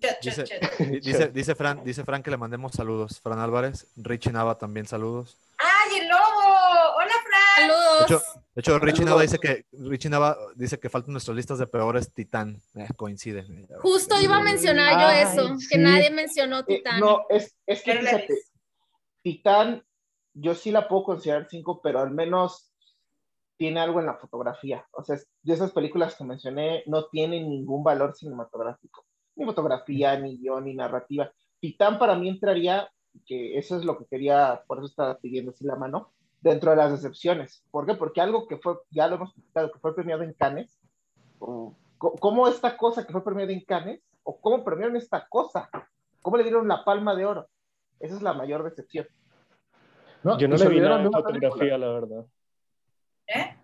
Chat, chat, Dice- Dice, dice, Fran, dice Fran que le mandemos saludos. Fran Álvarez, Richie Nava también saludos. ¡Ay, el lobo! ¡Hola, Fran! De Saludos. hecho, de hecho Richie Nava dice que Richie Nava dice que faltan nuestras listas de peores Titán. Eh, coincide. Justo iba a mencionar yo Ay, eso, sí. que nadie mencionó Eh, Titán. no, es, es que fíjate. Titán, yo sí la puedo considerar cinco, pero al menos tiene algo en la fotografía. O sea, es- de esas películas que mencioné no tienen ningún valor cinematográfico. Ni fotografía, ni guion, ni narrativa. Titán para mí entraría, que eso es lo que quería, por eso estaba pidiendo así la mano, dentro de las decepciones. ¿Por qué? Porque algo que fue, ya lo hemos explicado, que fue premiado en Cannes, o ¿cómo esta cosa que fue premiada en Cannes, o cómo premiaron esta cosa? ¿Cómo le dieron la palma de oro? Esa es la mayor decepción. No, Yo no le vi película. fotografía, la verdad. ¿Eh?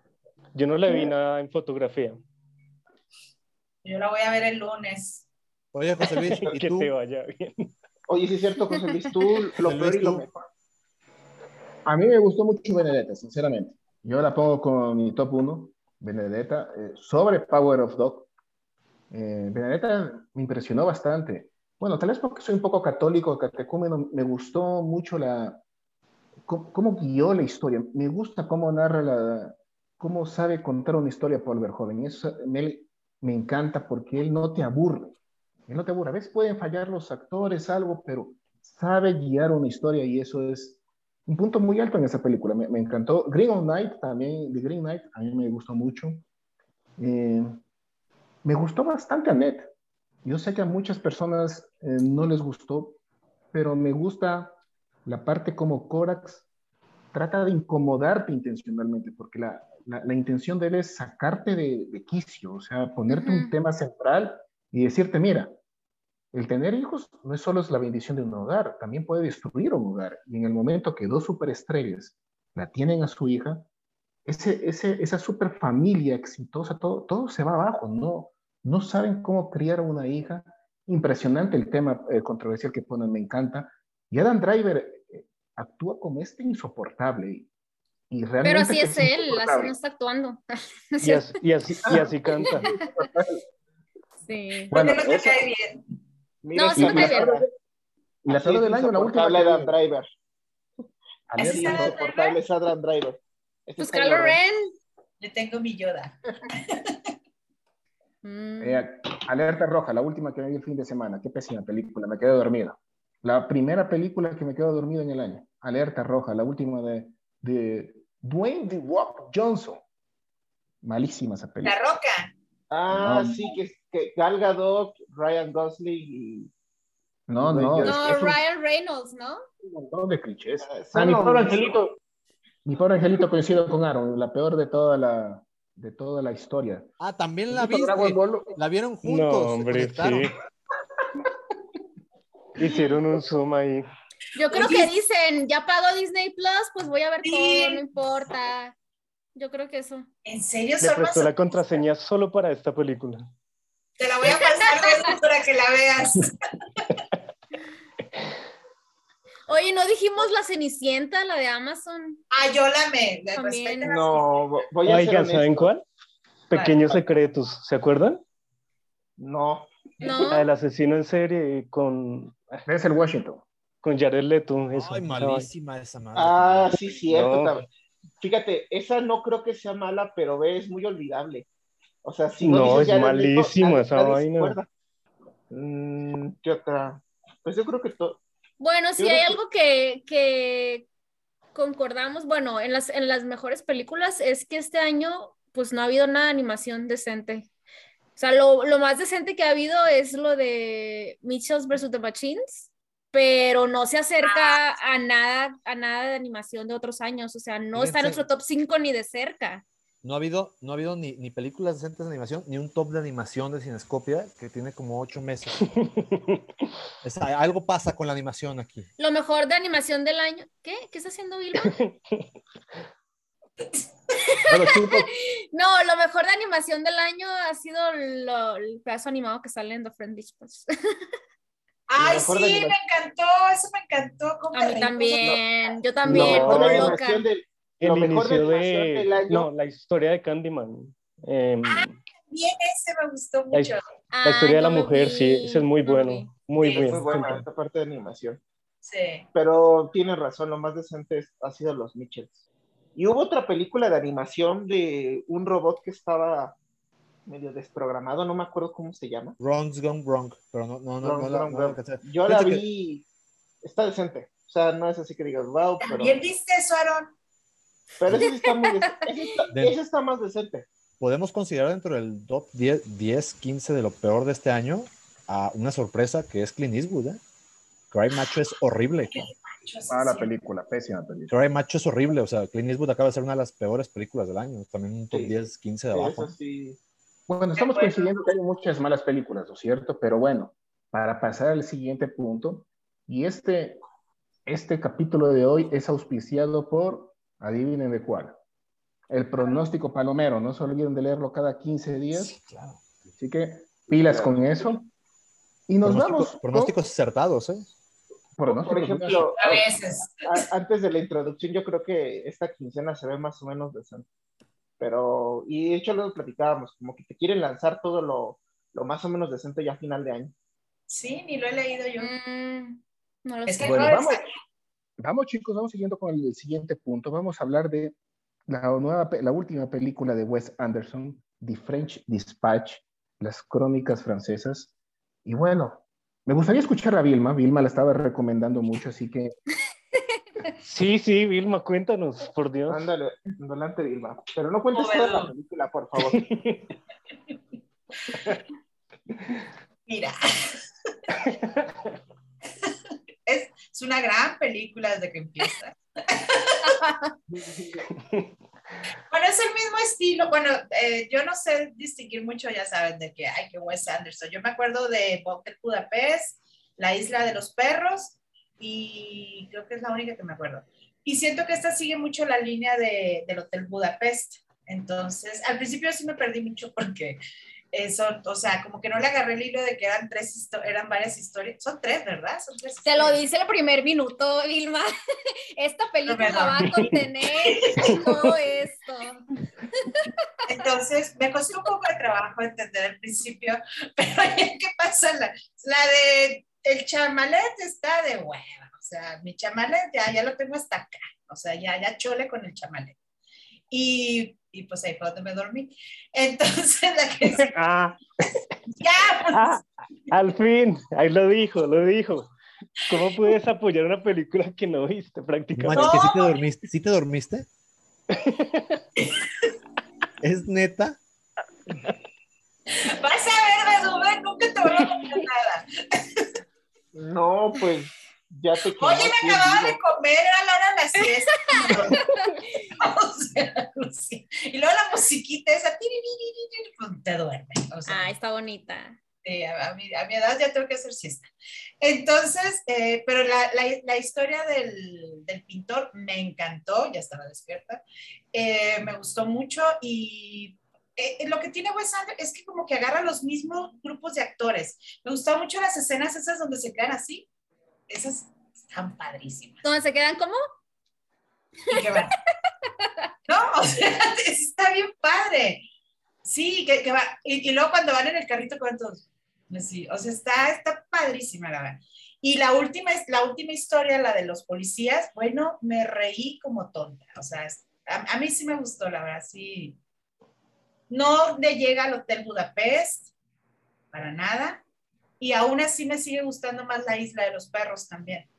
Yo no le vi nada en fotografía. Yo la voy a ver el lunes. Oye, José Luis, ¿y Que tú? te vaya bien. Oye, sí es cierto, José Luis, tú lo peor Luis, y lo mejor. A mí me gustó mucho Benedetta, sinceramente. Yo la pongo con mi top 1, Benedetta, eh, sobre Power of Dog. Eh, Benedetta me impresionó bastante. Bueno, tal vez porque soy un poco católico, catecúmeno, me gustó mucho la cómo, guió la historia. Me gusta cómo narra la, cómo sabe contar una historia Paul Verhoeven. Eso me, me encanta porque él no te aburre. Él no te aburre. A veces pueden fallar los actores, algo, pero sabe guiar una historia y eso es un punto muy alto en esa película. Me, me encantó. Green Night también, The Green Knight, a mí me gustó mucho. Eh, me gustó bastante Annette. Yo sé que a muchas personas eh, no les gustó, pero me gusta la parte como Corax trata de incomodarte intencionalmente, porque la, la, la intención de él es sacarte de, de quicio, o sea, ponerte un tema central y decirte, mira, el tener hijos no es solo es la bendición de un hogar, también puede destruir un hogar. Y en el momento que dos superestrellas la tienen a su hija, ese, ese, esa superfamilia exitosa, todo, todo se va abajo, no, no saben cómo criar a una hija. Impresionante el tema eh, controversial que ponen, me encanta. Y Adam Driver eh, actúa como este insoportable. Y, y realmente Pero así es él, así no está actuando. Y así, y así, y así canta. Sí. Bueno, ¿Por qué no te eso- cae bien? Mira No, esta sí me cae bien. y la peor es del año, la última. que Adam. Driver. Es insoportable es Adam Driver. Este Pues es Kylo Ren. Yo tengo mi Yoda. Mm. Eh, Alerta Roja, la última que vi el fin de semana. Qué pésima película, me quedé dormido. La primera película que me quedo dormido en el año. Alerta Roja, la última de, de Dwayne The Rock Johnson. Malísima esa La película. Roca. Ah, No. sí, que, que Gal Gadot, Ryan Gosling y No, no, No, es, No, un Ryan Reynolds, ¿no? montón de clichés. Ah, Ah, mi pobre angelito. Mi pobre angelito coincido con Aaron, la peor de toda la, de toda la historia. Ah, también la viste. La vieron No, juntos. se hombre, sí. Hicieron un zoom ahí. Yo creo que dicen, ya pago Disney Plus, pues voy a ver Sí. todo, no importa. Yo creo que eso. ¿En serio Le prestó la contraseña solo para esta película. Te la voy a pasar para que la veas. Oye, ¿no dijimos la Cenicienta, la de Amazon? Ah, yo la me. También. respeten a- No, vo- voy a Oigan, ¿saben cuál? Pequeños secretos, ¿se acuerdan? No, La No. del asesino en serie con, Es el Washington. con Jared Leto. Eso, Ay, malísima esa madre. ah, sí, cierto. No. Fíjate, esa no creo que sea mala, pero ve, es muy olvidable. O sea, si No, dices es Jared Leto, malísima nadie- esa vaina. Mm, ¿Qué otra? Pues yo creo que todo. Bueno, si hay que- algo que, que concordamos, bueno, en las, en las mejores películas es que este año pues no ha habido nada de animación decente. O sea, lo, lo más decente que ha habido es lo de Mitchells vs. The Machines, pero no se acerca a nada, a nada de animación de otros años. O sea, no está en nuestro top 5 ni de cerca. No ha habido, no ha habido ni, ni películas decentes de animación, ni un top de animación de Cinescopia que tiene como ocho meses. Es- algo pasa con la animación aquí. Lo mejor de animación del año. ¿Qué? ¿Qué está haciendo Vilma? Bueno, chicos, No, lo mejor de animación del año ha sido lo- el pedazo animado que sale en The Friendly pues. Ay, sí, de me encantó. Eso me encantó. cómo A mí también, yo también, No, Mejor como de loca. del- El Lo mejor de inicio de... del año. No, la historia de Candyman. Em, Bien, ese me gustó La mucho. la historia de la Ah, no lo mujer, vi, sí, ese es muy no bueno. vi. Muy Sí, bien. Muy buena esta parte de animación. Sí. Pero tienes razón, lo más decente es- ha sido los Mitchells. Y hubo otra película de animación de un robot que estaba medio desprogramado, no me acuerdo cómo se llama. Wrong's Gone Wrong, pero no, no, no, Wrong, no la- wrong, no la. Yo la que- vi, está decente. O sea, no es así que digas, wow, pero, ¿También viste eso, Aaron? pero ese sí está muy dec- ese está, De- ese está más decente. podemos considerar dentro del top 10, 10, 15 de lo peor de este año a una sorpresa que es Clint Eastwood. ¿eh? Cry Macho es horrible. Mala película, pésima película. Cry Macho es horrible. O sea, Clint Eastwood acaba de ser una de las peores películas del año. También un top Sí. 10, 15 de abajo. Sí. Bueno, estamos bueno. coincidiendo que hay muchas malas películas, ¿no es cierto? Pero bueno, para pasar al siguiente punto, y este, este capítulo de hoy es auspiciado por, adivinen de cuál, el pronóstico palomero, no se olviden de leerlo cada 15 días, Sí, claro. así que pilas con eso. Y nos Pronóstico- vamos. con pronósticos acertados, ¿eh? Pronósticos. Por ejemplo, A veces. antes de la introducción, yo creo que esta quincena se ve más o menos decente. Pero, y de hecho lo platicábamos, como que te quieren lanzar todo lo, lo más o menos decente ya a final de año. Sí, ni lo he leído yo. Mm, no lo Es sé. que Bueno, no, vamos. Vamos chicos, vamos siguiendo con el siguiente punto. Vamos a hablar de la, nueva, la última película de Wes Anderson, The French Dispatch, las crónicas francesas. Y bueno, me gustaría escuchar a Vilma. Vilma la estaba recomendando mucho, así que Sí, sí, Vilma, cuéntanos, por Dios. Ándale, adelante, Vilma. Pero no cuentes toda la película, por favor. Mira. es, es una gran película desde que empieza. Bueno, es el mismo estilo. Bueno, eh, yo no sé distinguir mucho, ya saben, de que hay que Wes Anderson. Yo me acuerdo de Bob del Budapest, La Isla de los Perros, y creo que es la única que me acuerdo. Y siento que esta sigue mucho la línea de, del Hotel Budapest. Entonces, al principio sí me perdí mucho porque eso, o sea, como que no le agarré el hilo de que eran tres, eran varias historias. Son tres, ¿verdad? Son tres Te lo dice el primer minuto, Vilma. Esta película Perdón. va a contener todo esto. Entonces, me costó un poco de trabajo entender al principio, pero que pasa la, la de el chamalet está de hueva, o sea, mi chamalet ya, ya lo tengo hasta acá, o sea, ya, ya chole con el chamalet. Y, y pues ahí fue donde me dormí. Entonces, la que ah, ya, pues, ah, al fin, ahí lo dijo, lo dijo. ¿Cómo puedes apoyar una película que no viste prácticamente? Que sí te dormiste. ¿Sí te dormiste? ¿Es neta? vas a ver, Bedube, nunca te voy a contar nada. No, pues ya te quemó Oye, me acababa vivo. de comer, era la hora de la siesta. o sea. Y luego la musiquita esa, pues te duerme. O sea, Ah, está bonita. Sí, a, mi, a, mi, edad ya tengo que hacer siesta. Entonces, eh, pero la, la, la historia del, del, pintor me encantó, ya estaba despierta, eh, me gustó mucho y eh, lo que tiene Wes Anderson es que como que agarra los mismos grupos de actores. Me gustó mucho las escenas esas donde se quedan así, esas están padrísimas. ¿Dónde se quedan van? no, o sea, está bien padre. Sí, que, que va. Y, y, luego cuando van en el carrito, ¿cuántos? Sí, o sea, está, está padrísima la verdad. Y la última, la última historia, la de los policías, bueno, me reí como tonta. O sea, a, a mí sí me gustó, la verdad, sí. No le llega al Hotel Budapest, para nada. Y aún así me sigue gustando más la Isla de los Perros también.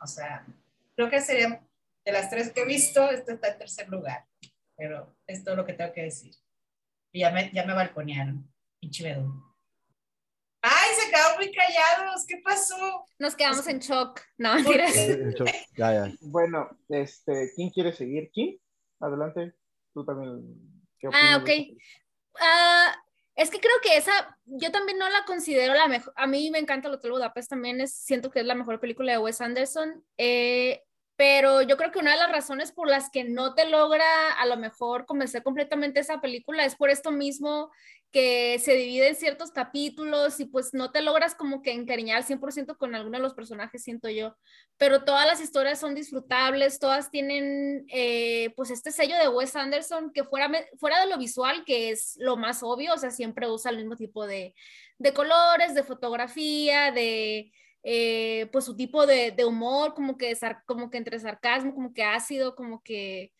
O sea, creo que sería de las tres que he visto, este está en tercer lugar. Pero es todo lo que tengo que decir. Y ya me, ya me balconearon. Pinche ¡Ay, se quedaron muy callados! ¿Qué pasó? Nos quedamos en shock. No, mentiras. Ya, ya. Bueno, este, ¿quién quiere seguir? ¿Quién? Adelante. Tú también. ah, ok. Uh, es que creo que esa, yo también no la considero la mejor. A mí me encanta el Hotel Budapest, también es, siento que es la mejor película de Wes Anderson. Eh, pero yo creo que una de las razones por las que no te logra a lo mejor convencer completamente esa película es por esto mismo que se divide en ciertos capítulos y pues no te logras como que encariñar al 100% con alguno de los personajes, siento yo. Pero todas las historias son disfrutables, todas tienen eh, pues este sello de Wes Anderson que fuera, fuera de lo visual, que es lo más obvio, o sea, siempre usa el mismo tipo de, de colores, de fotografía, de eh, pues su tipo de, de, humor, como que, como que entre sarcasmo, como que ácido, como que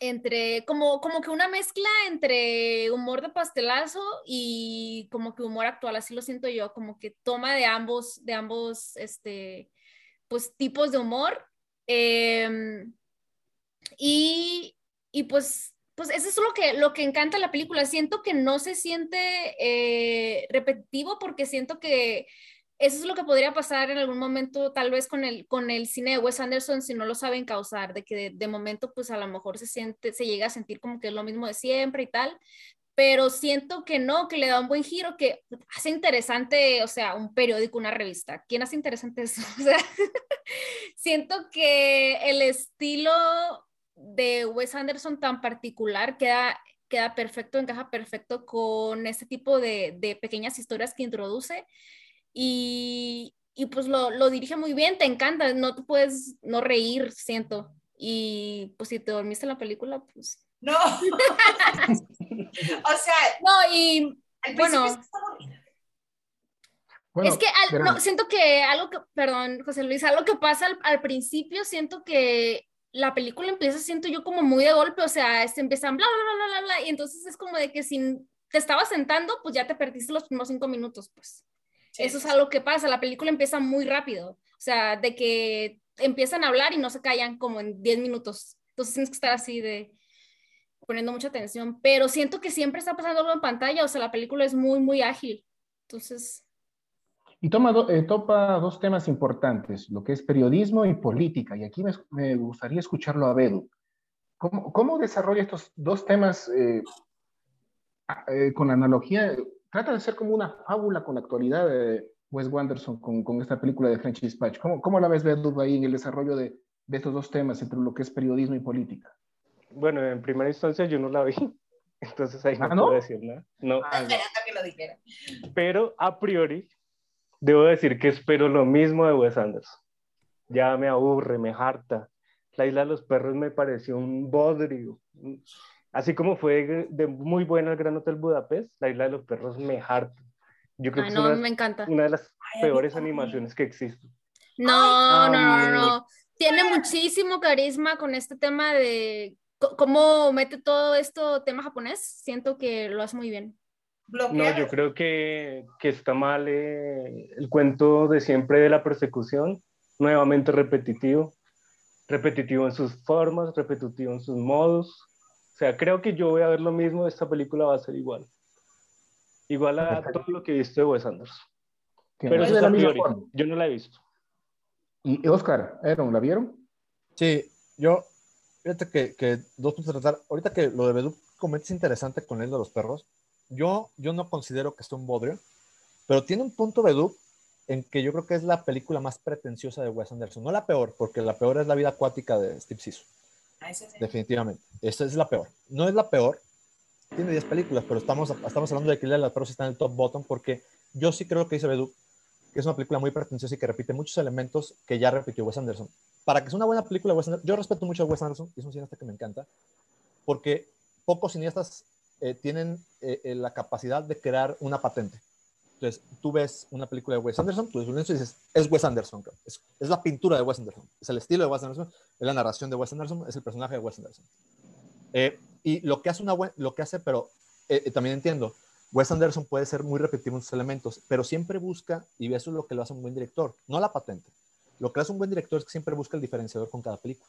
entre, como, como que una mezcla entre humor de pastelazo y como que humor actual, así lo siento yo, como que toma de ambos, de ambos, este, pues tipos de humor. Eh, y, y pues pues eso es lo que, lo que encanta la película. Siento que no se siente eh, repetitivo porque siento que eso es lo que podría pasar en algún momento, tal vez con el, con el cine de Wes Anderson, si no lo saben causar, de que de, momento, pues a lo mejor se siente, se llega a sentir como que es lo mismo de siempre y tal, pero siento que no, que le da un buen giro, que hace interesante, o sea, un periódico, una revista. ¿Quién hace interesante eso? Siento que el estilo de Wes Anderson tan particular queda, queda perfecto, encaja perfecto con este tipo de, de pequeñas historias que introduce y, y pues lo, lo, dirige muy bien, te encanta, no te puedes no reír, siento. Y pues si te dormiste en la película, pues... No. o sea... No, y bueno... bueno es que al, no, siento que algo que, perdón, José Luis, algo que pasa al, al, principio, siento que la película empieza, siento yo como muy de golpe, o sea, este, empiezan bla, bla, bla, bla, bla, y entonces es como de que si te estabas sentando, pues ya te perdiste los primeros cinco minutos, pues. Eso es algo que pasa, la película empieza muy rápido, o sea, de que empiezan a hablar y no se callan como en 10 minutos. Entonces tienes que estar así de poniendo mucha atención, pero siento que siempre está pasando algo en pantalla, o sea, la película es muy, muy ágil. Entonces... Y toma eh, topa dos temas importantes, lo que es periodismo y política, y aquí me, me gustaría escucharlo a Bedu. ¿Cómo, cómo desarrolla estos dos temas eh, eh, con analogía trata de ser como una fábula con la actualidad de Wes Anderson con, con esta película de French Dispatch. ¿Cómo, cómo la ves, Bedu, ahí en el desarrollo de, de, estos dos temas entre lo que es periodismo y política? Bueno, en primera instancia yo no la vi, entonces ahí no, ¿Ah, no? puedo decir nada. No. Ah, que lo dijera. Pero a priori, debo decir que espero lo mismo de Wes Anderson. Ya me aburre, me harta. La isla de los perros me pareció un bodrio. Así como fue de muy buena el Gran Hotel Budapest, la Isla de los Perros me harta. Yo creo que es una, me encanta. una de las peores animaciones que existen. No, no, no, no. Tiene muchísimo carisma con este tema de cómo mete todo esto tema japonés. Siento que lo hace muy bien. No, yo creo que, que está mal eh, el cuento de siempre de la persecución, nuevamente repetitivo, repetitivo en sus formas, repetitivo en sus modos, o sea, creo que yo voy a ver lo mismo, esta película va a ser igual. Igual a todo lo que he visto de Wes Anderson. Pero eso es la misma Yo no la he visto. ¿Y Oscar, Aaron, la vieron? Sí, yo, fíjate que, que dos puntos a tratar. Ahorita que lo de Bedú comentas interesante con él de los perros. Yo, yo no considero que esté un bodrio. pero tiene un punto de en que yo creo que es la película más pretenciosa de Wes Anderson. No la peor, porque la peor es La vida acuática de Steve Zissou. Ah. Definitivamente. Esa es la peor. No es la peor. Tiene 10 películas, pero estamos, estamos hablando de que la Perros está en el top bottom porque yo sí creo que dice Bedu, que es una película muy pretenciosa y que repite muchos elementos que ya repitió Wes Anderson. Para que sea una buena película, Wes yo respeto mucho a Wes Anderson, es un cineasta que me encanta, porque pocos cineastas eh, tienen eh, eh, la capacidad de crear una patente. Entonces, tú ves una película de Wes Anderson, tú ves un y dices, es Wes Anderson, es, es, la pintura de Wes Anderson, es el estilo de Wes Anderson, es la narración de Wes Anderson, es el personaje de Wes Anderson. y lo que hace una lo que hace, pero también entiendo, Wes Anderson puede ser muy repetitivo en sus elementos, pero siempre busca, y eso es lo que lo hace un buen director, no la patente. Lo que hace un buen director es que siempre busca el diferenciador con cada película.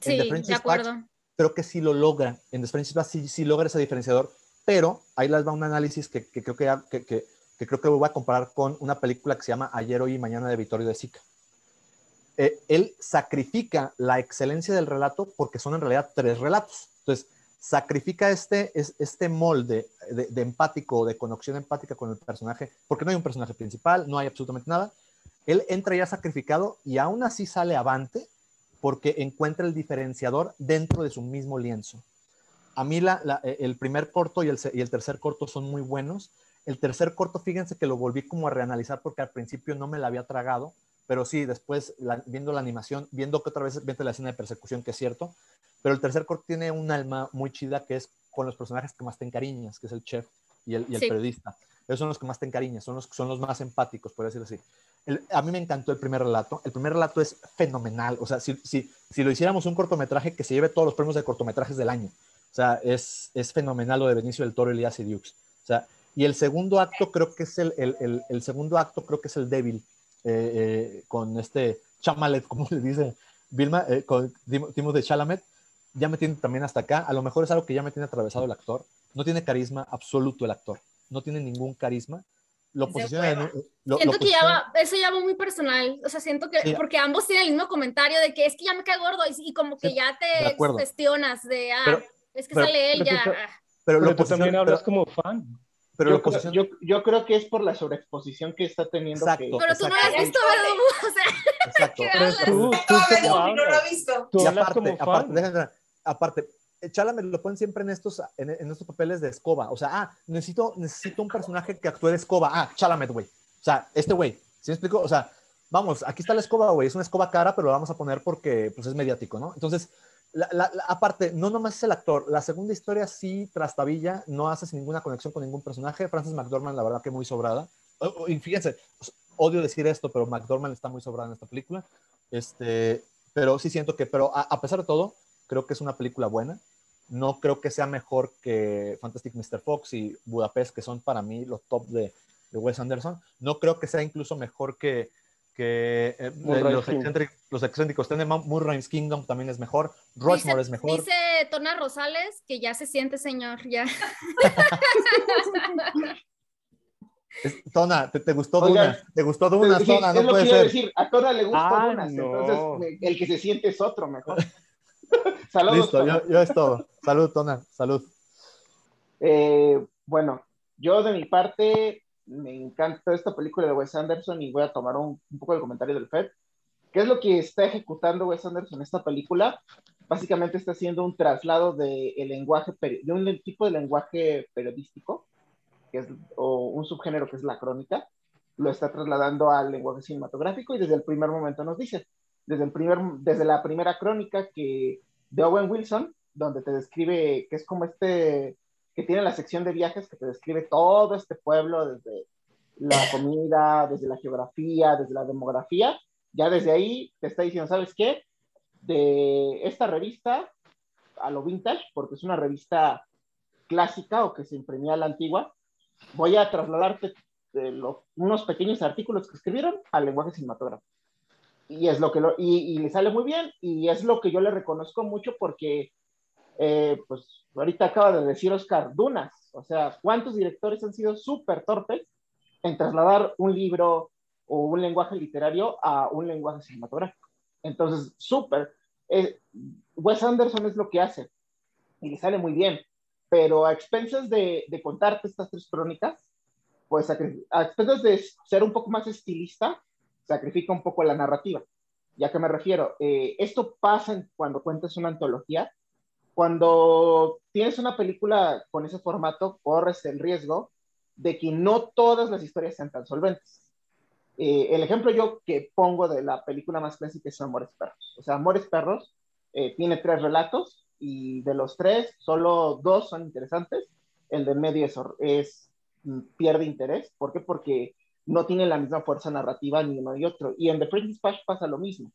Sí, de acuerdo. creo que sí lo logra. En The French sí, sí logra ese diferenciador, pero ahí les va un análisis que, que creo que, que, que, creo que voy a comparar con una película que se llama Ayer, Hoy y Mañana de Vittorio de Sica. Eh, él sacrifica la excelencia del relato porque son en realidad tres relatos. Entonces, sacrifica este, este molde de, empático, de conexión empática con el personaje, porque no hay un personaje principal, no hay absolutamente nada. Él entra ya sacrificado y aún así sale avante porque encuentra el diferenciador dentro de su mismo lienzo. A mí la, el primer corto y el, y el tercer corto son muy buenos. El tercer corto, fíjense que lo volví como a reanalizar porque al principio no me la había tragado, pero sí, después viendo la animación, viendo que otra vez viendo la escena de persecución, que es cierto, pero el tercer corto tiene un alma muy chida que es con los personajes que más te encariñas, que es el chef y el, y el periodista. Esos son los que más te encariñas, son los, son los más empáticos, por decirlo así. a mí me encantó el primer relato. El primer relato es fenomenal. O sea, si, si, si lo hiciéramos un cortometraje que se lleve todos los premios de cortometrajes del año. O sea, es, es fenomenal lo de Benicio del Toro, Elías y Dukes. O sea, y el segundo acto creo que es el, el, el, segundo acto creo que es el débil, eh, eh, con este Chamalet, como le dice Vilma, eh, con de Chalamet ya me tiene también hasta acá. A lo mejor es algo que ya me tiene atravesado el actor. No tiene carisma absoluto el actor. No tiene ningún carisma. Lo posiciona Siento que ya va, eso ya va muy personal. O sea, siento que, porque ambos tienen el mismo comentario de que es que ya me cae gordo y, como que ya te cuestionas de, ah, es que sale él ya. Pero, pero, tú también hablas como fan. Pero yo, creo, yo, yo, creo que es por la sobreexposición que está teniendo. Exacto, pero tú no has visto, O sea, exacto. Pero tú, tú, tú no lo has visto. Tú hablas aparte, como. Aparte, déjame, aparte, Chalamet lo ponen siempre en estos, en, estos papeles de escoba. O sea, ah, necesito, necesito un personaje que actúe de escoba. Ah, Chalamet, güey. O sea, este güey. ¿Sí me explico? O sea, vamos, aquí está la escoba, güey. Es una escoba cara, pero lo vamos a poner porque pues, es mediático, ¿no? Entonces, aparte, no nomás es el actor. La segunda historia sí trastabilla, no hace ninguna conexión con ningún personaje. Frances McDormand, la verdad que muy sobrada. Y fíjense, odio decir esto, pero McDormand está muy sobrada en esta película. Este, pero sí siento que, pero a pesar de todo, Creo que es una película buena. No creo que sea mejor que Fantastic Mr. Fox y Budapest, que son para mí los top de Wes Anderson. No creo que sea incluso mejor que, que eh, los, excéntricos, los excéntricos Moonrise Kingdom también es mejor. Rushmore es mejor. Dice Tona Rosales que ya se siente, señor, ya. Tona, ¿te, gustó Duna? ¿Te gustó Duna, Tona? no puede ser. decir, a Tona le gusta ah, Duna, entonces el que se siente es otro mejor. Saludos. Listo, yo, es todo. Salud, Tona. Salud. Eh, bueno, yo de mi parte me encanta esta película de Wes Anderson y voy a tomar un, poco el comentario del Fed. ¿Qué es lo que está ejecutando Wes Anderson en esta película? Básicamente está haciendo un traslado de, el lenguaje, de un tipo de lenguaje periodístico, que es, o un subgénero que es la crónica, lo está trasladando al lenguaje cinematográfico y desde el primer momento nos dice, desde, el primer, desde la primera crónica que, de Owen Wilson, donde te describe que es como este, que tiene la sección de viajes que te describe todo este pueblo, desde la comida, desde la geografía, desde la demografía, ya desde ahí te está diciendo, ¿sabes qué? De esta revista a lo vintage, porque es una revista clásica o que se imprimía a la antigua, voy a trasladarte unos pequeños artículos que escribieron al lenguaje cinematográfico y es lo que lo, y, le sale muy bien y es lo que yo le reconozco mucho porque eh, pues ahorita acaba de decir Oscar Dunas, o sea, ¿cuántos directores han sido súper torpes en trasladar un libro o un lenguaje literario a un lenguaje cinematográfico? Entonces, súper. Eh, Wes Anderson es lo que hace y le sale muy bien, pero a expensas de, de contarte estas tres crónicas, pues a expensas de ser un poco más estilista, sacrifica un poco la narrativa. ¿Ya que me refiero? Eh, esto pasa cuando cuentas una antología. Cuando tienes una película con ese formato, corres el riesgo de que no todas las historias sean tan solventes. Eh, el ejemplo yo que pongo de la película más clásica es Amores Perros. O sea, Amores Perros eh, tiene tres relatos y de los tres, solo dos son interesantes. El del medio es, es, mm, pierde interés. ¿Por qué? Porque no tiene la misma fuerza narrativa ni uno ni otro. Y en The French Dispatch pasa lo mismo.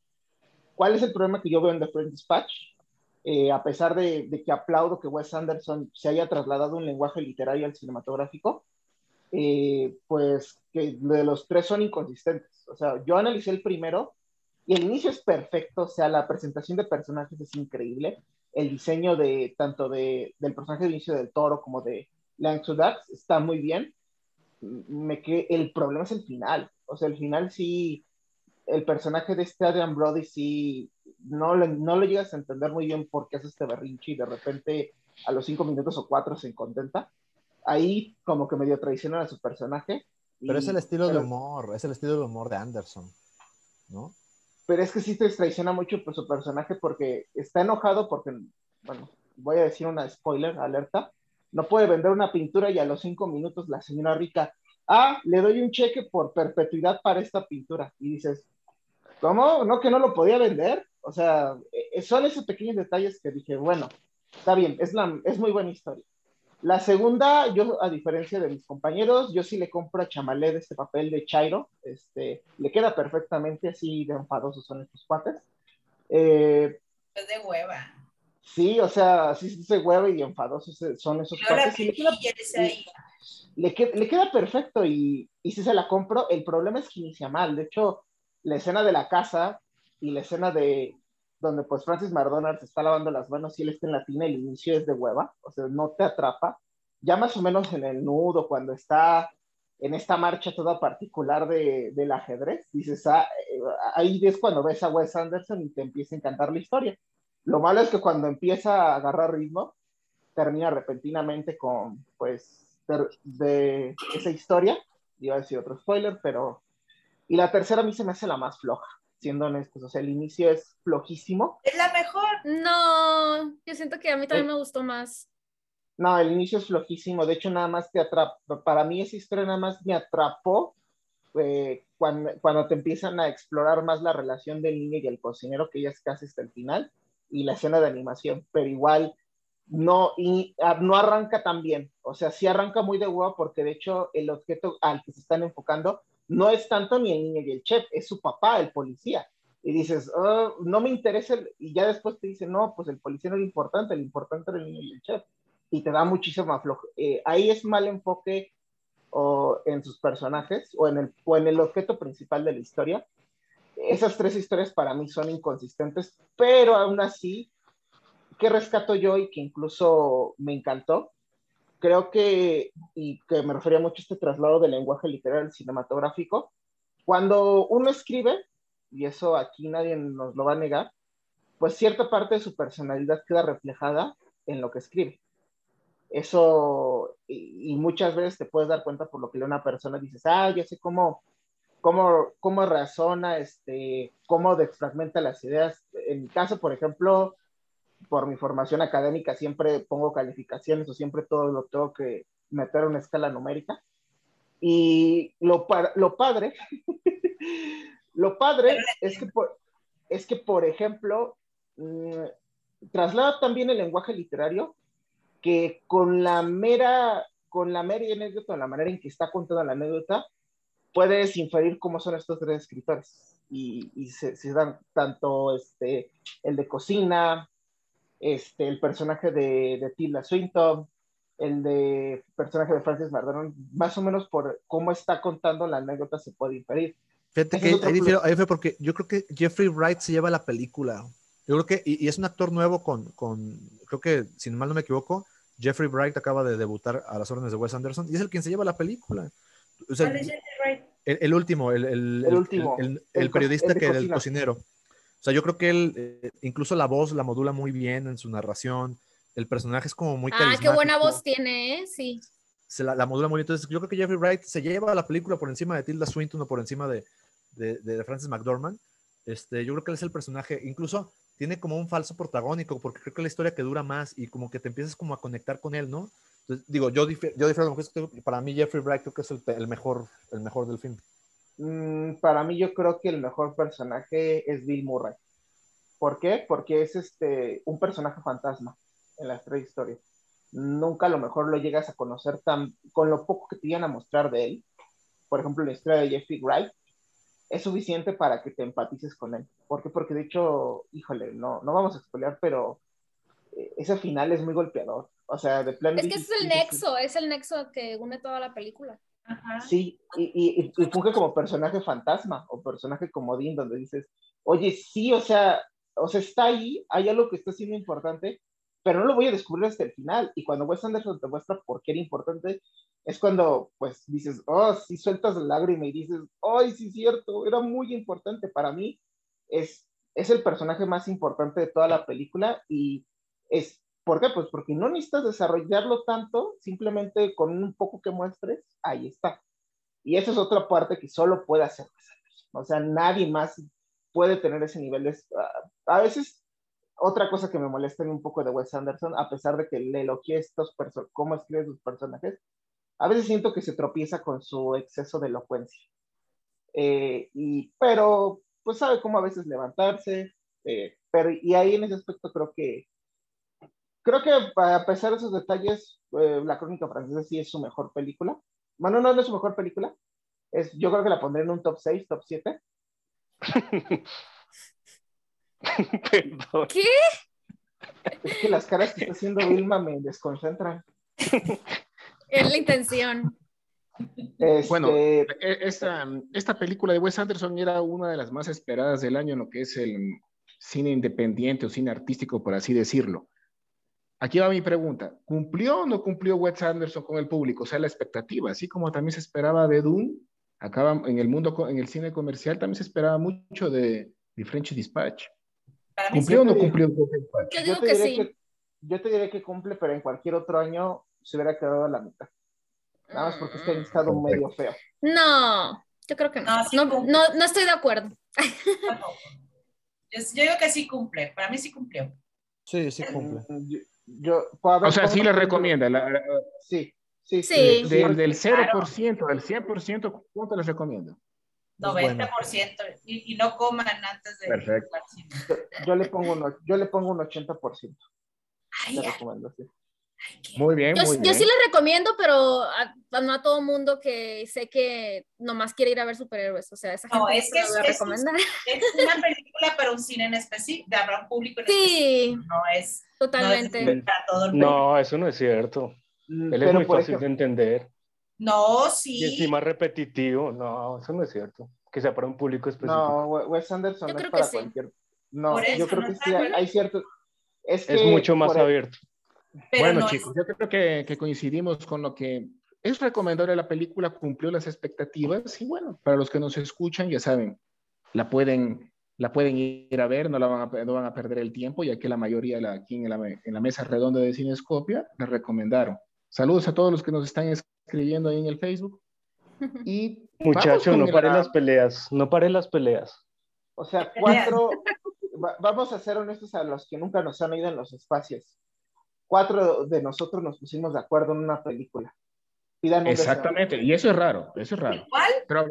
¿Cuál es el problema que yo veo en The French Dispatch? Eh, a pesar de, que aplaudo que Wes Anderson se haya trasladado un lenguaje literario al cinematográfico, eh, pues que los tres son inconsistentes. O sea, yo analicé el primero y el inicio es perfecto, o sea, la presentación de personajes es increíble, el diseño de tanto de, del personaje de inicio del toro como de Lang Dax está muy bien. Me que el problema es el final. O sea, el final sí, el personaje de este Adrian Brody sí, no, le, no lo llegas a entender muy bien por qué hace este berrinche y de repente a los cinco minutos o cuatro se contenta ahí como que medio traiciona a su personaje. Pero es el estilo de humor, es el estilo de humor de Anderson, ¿no? Pero es que sí te traiciona mucho por su personaje porque está enojado porque, bueno, voy a decir una spoiler, alerta, no puede vender una pintura y a los cinco minutos la señora rica, ah, le doy un cheque por perpetuidad para esta pintura. Y dices, ¿cómo? ¿No que no lo podía vender? O sea, e, son esos pequeños detalles que dije, bueno, está bien, es, la, es muy buena historia. La segunda, yo a diferencia de mis compañeros, yo sí le compro a Chamalé de este papel de Chairo, este, le queda perfectamente así de enfadosos son estos cuates. Eh, es de hueva. Sí, o sea, sí es de hueva y enfadosos son esos cuates. le, queda, le, queda, perfecto y, y si se la compro, el problema es que inicia mal. De hecho, la escena de la casa y la escena de, donde pues Francis McDonald se está lavando las manos y él está en la tina, el inicio es de hueva, o sea, no te atrapa. Ya más o menos en el nudo, cuando está en esta marcha toda particular de, del ajedrez, dices, ah, eh, ahí es cuando ves a Wes Anderson y te empieza a encantar la historia. Lo malo es que cuando empieza a agarrar ritmo, termina repentinamente con, pues, de, de esa historia. Iba a decir otro spoiler, pero... Y la tercera a mí se me hace la más floja siendo honestos. O sea, el inicio es flojísimo. Es la mejor. No, yo siento que a mí también eh, me gustó más. No, el inicio es flojísimo. De hecho, nada más te atrapa. Para mí esa historia nada más me atrapó eh, cuando, cuando, te empiezan a explorar más la relación del niño y el cocinero, que ya es casi hasta el final, y la escena de animación. Pero igual no, y, ah, no arranca tan bien. O sea, sí arranca muy de huevo porque de hecho el objeto al que se están enfocando no es tanto ni el niño y el chef, es su papá, el policía. Y dices, oh, no me interesa, y ya después te dicen, no, pues el policía no es importante, lo importante era el niño y el chef. Y te da muchísimo flojo. Eh, ahí es mal enfoque o en sus personajes o en, el, o en el objeto principal de la historia. Esas tres historias para mí son inconsistentes, pero aún así, ¿qué rescato yo y que incluso me encantó? Creo que, y que me refería mucho a este traslado del lenguaje literal cinematográfico, cuando uno escribe, y eso aquí nadie nos lo va a negar, pues cierta parte de su personalidad queda reflejada en lo que escribe. Eso, y, muchas veces te puedes dar cuenta por lo que lee una persona, dices, ah, ya sé cómo, cómo, cómo razona, este, cómo desfragmenta las ideas. En mi caso, por ejemplo, por mi formación académica siempre pongo calificaciones o siempre todo lo tengo que meter en una escala numérica. Y lo, lo padre, lo padre es que, por, es que, por ejemplo, mm, traslada también el lenguaje literario que con la mera, con la mera anécdota, la manera en que está contada la anécdota, puedes inferir cómo son estos tres escritores. Y, y se, se, dan tanto este, el de cocina, este, el personaje de, de Tilda Swinton, el de personaje de Francis McDormand, más o menos por cómo está contando la anécdota se puede inferir. Fíjate que ahí, ahí, fue porque yo creo que Jeffrey Wright se lleva la película. Yo creo que, y, es un actor nuevo con, con, creo que, si mal no me equivoco, Jeffrey Wright acaba de debutar a las órdenes de Wes Anderson y es el quien se lleva la película. O sea, el, el, último, el, el, último, el, periodista que era el cocinero. O sea, yo creo que él, eh, incluso la voz la modula muy bien en su narración. El personaje es como muy Ah, qué buena voz tiene, ¿eh? Sí. se la, la modula muy bien. Entonces, yo creo que Jeffrey Wright se lleva la película por encima de Tilda Swinton o por encima de, de, de Francis McDormand. Este, yo creo que él es el personaje, incluso tiene como un falso protagónico, porque creo que la historia que dura más y como que te empiezas como a conectar con él, ¿no? Entonces, digo, yo, dif yo difiero para mí Jeffrey Wright creo que es el, el, mejor, el mejor del film. Mm, para mí yo creo que el mejor personaje es Bill Murray. ¿Por qué? Porque es este, un personaje fantasma en las tres historias. Nunca a lo mejor lo llegas a conocer tan, con lo poco que te iban a mostrar de él. Por ejemplo, la historia de Jeffrey Wright es suficiente para que te empatices con él. ¿Por qué? Porque de hecho, híjole, no, no vamos a expoliar, pero eh, ese final es muy golpeador. O sea, de plan. Es que es el nexo, es el nexo que une toda la película. Ajá. Sí, y, y, y, funge como personaje fantasma o personaje comodín, donde dices, oye, sí, o sea, o sea, está ahí, hay algo que está siendo importante, pero no lo voy a descubrir hasta el final. Y cuando Wes Anderson te muestra por qué era importante, es cuando, pues, dices, oh, si sueltas la lágrima y dices, ay, sí, cierto, era muy importante para mí. Es, es el personaje más importante de toda la película y es, ¿por qué? Pues porque no necesitas desarrollarlo tanto, simplemente con un poco que muestres, ahí está. Y esa es otra parte que solo puede hacer Anderson. O sea, nadie más puede tener ese nivel. De, a veces otra cosa que me molesta un poco de Wes Anderson, a pesar de que le elogié estos cómo escribe sus personajes, a veces siento que se tropieza con su exceso de elocuencia. Eh, y, pero, pues sabe cómo a veces levantarse, eh, pero, y ahí en ese aspecto creo que, creo que a pesar de esos detalles, eh, La Crónica Francesa sí es su mejor película. Bueno, no, no es su mejor película, es, yo creo que la pondré en un top 6, top 7. ¿Qué? Es que las caras que está haciendo Vilma me desconcentran. Es la intención. Este... Bueno, esta, esta película de Wes Anderson era una de las más esperadas del año en lo que es el cine independiente o cine artístico, por así decirlo. Aquí va mi pregunta. ¿Cumplió o no cumplió Wes Anderson con el público? O sea, la expectativa, así como también se esperaba de Dune, acá en el mundo, en el cine comercial, también se esperaba mucho de, de French Dispatch. ¿Cumplió o no cumplió? Yo digo que sí. Que, yo te diré que cumple, pero en cualquier otro año se hubiera quedado a la mitad. Nada más porque este ha estado Mm. medio feo. No, yo creo que no. No, sí No, no, no estoy de acuerdo. Yo, yo digo que sí cumple, para mí sí cumplió. Sí, sí cumple. Yo, pues, O sea, ¿cómo sí le te- recomienda. la- la- Sí, sí, Sí. sí. del, del 0%, del 100%, ¿cuánto les recomiendo? 90%. Y, y no coman antes de Perfecto. Yo, yo le pongo un, yo le pongo un 80%. Ay, ay, recomiendo, sí. ay, Muy bien, Yo, muy yo bien. sí le recomiendo, pero a, a- no a todo mundo que sé que nomás quiere ir a ver superhéroes. O sea, esa gente No, es que es- es- recomendar. Es una película para un cine en específico, para un público en Sí, específico. No es, no es totalmente. para todo el público. No, eso no es cierto. Mm, Él es pero muy por fácil ejemplo, de entender. No, Y sí. encima repetitivo. No, eso no es cierto. Que sea para un público específico. no, We- Wes Anderson Yo no es para sí. cualquier. No, eso, yo creo ¿no que sí hay, hay cierto. Es, es que mucho más abierto. pero bueno, no chicos, yo creo que, que coincidimos con lo que es recomendable la película, cumplió las expectativas y bueno, para los que nos escuchan, ya saben, la pueden, la pueden ir a ver, no, la van a, no van a perder el tiempo, ya que la mayoría la, aquí en la, en la mesa redonda de Cinescopia la recomendaron. Saludos a todos los que nos están escribiendo ahí en el Facebook. Y Muchacho, no la- pare las peleas. No pare las peleas. O sea, cuatro. va- vamos a ser honestos a los que nunca nos han ido en los espacios. Cuatro de nosotros nos pusimos de acuerdo en una película. Pidan un deseo. Exactamente, y eso es raro, eso es raro. ¿Cuál? Pero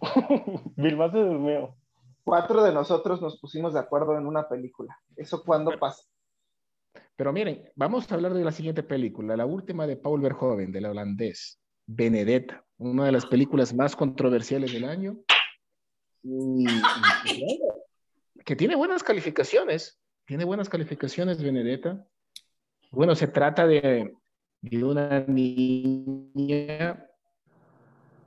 Vilma se durmió. Cuatro de nosotros nos pusimos de acuerdo en una película. ¿Eso cuándo pasa? Pero miren, vamos a hablar de la siguiente película, la última de Paul Verhoeven, del holandés, Benedetta, una de las películas más controversiales del año. Y, y- que tiene buenas calificaciones, tiene buenas calificaciones Benedetta. Bueno, se trata de, de una niña,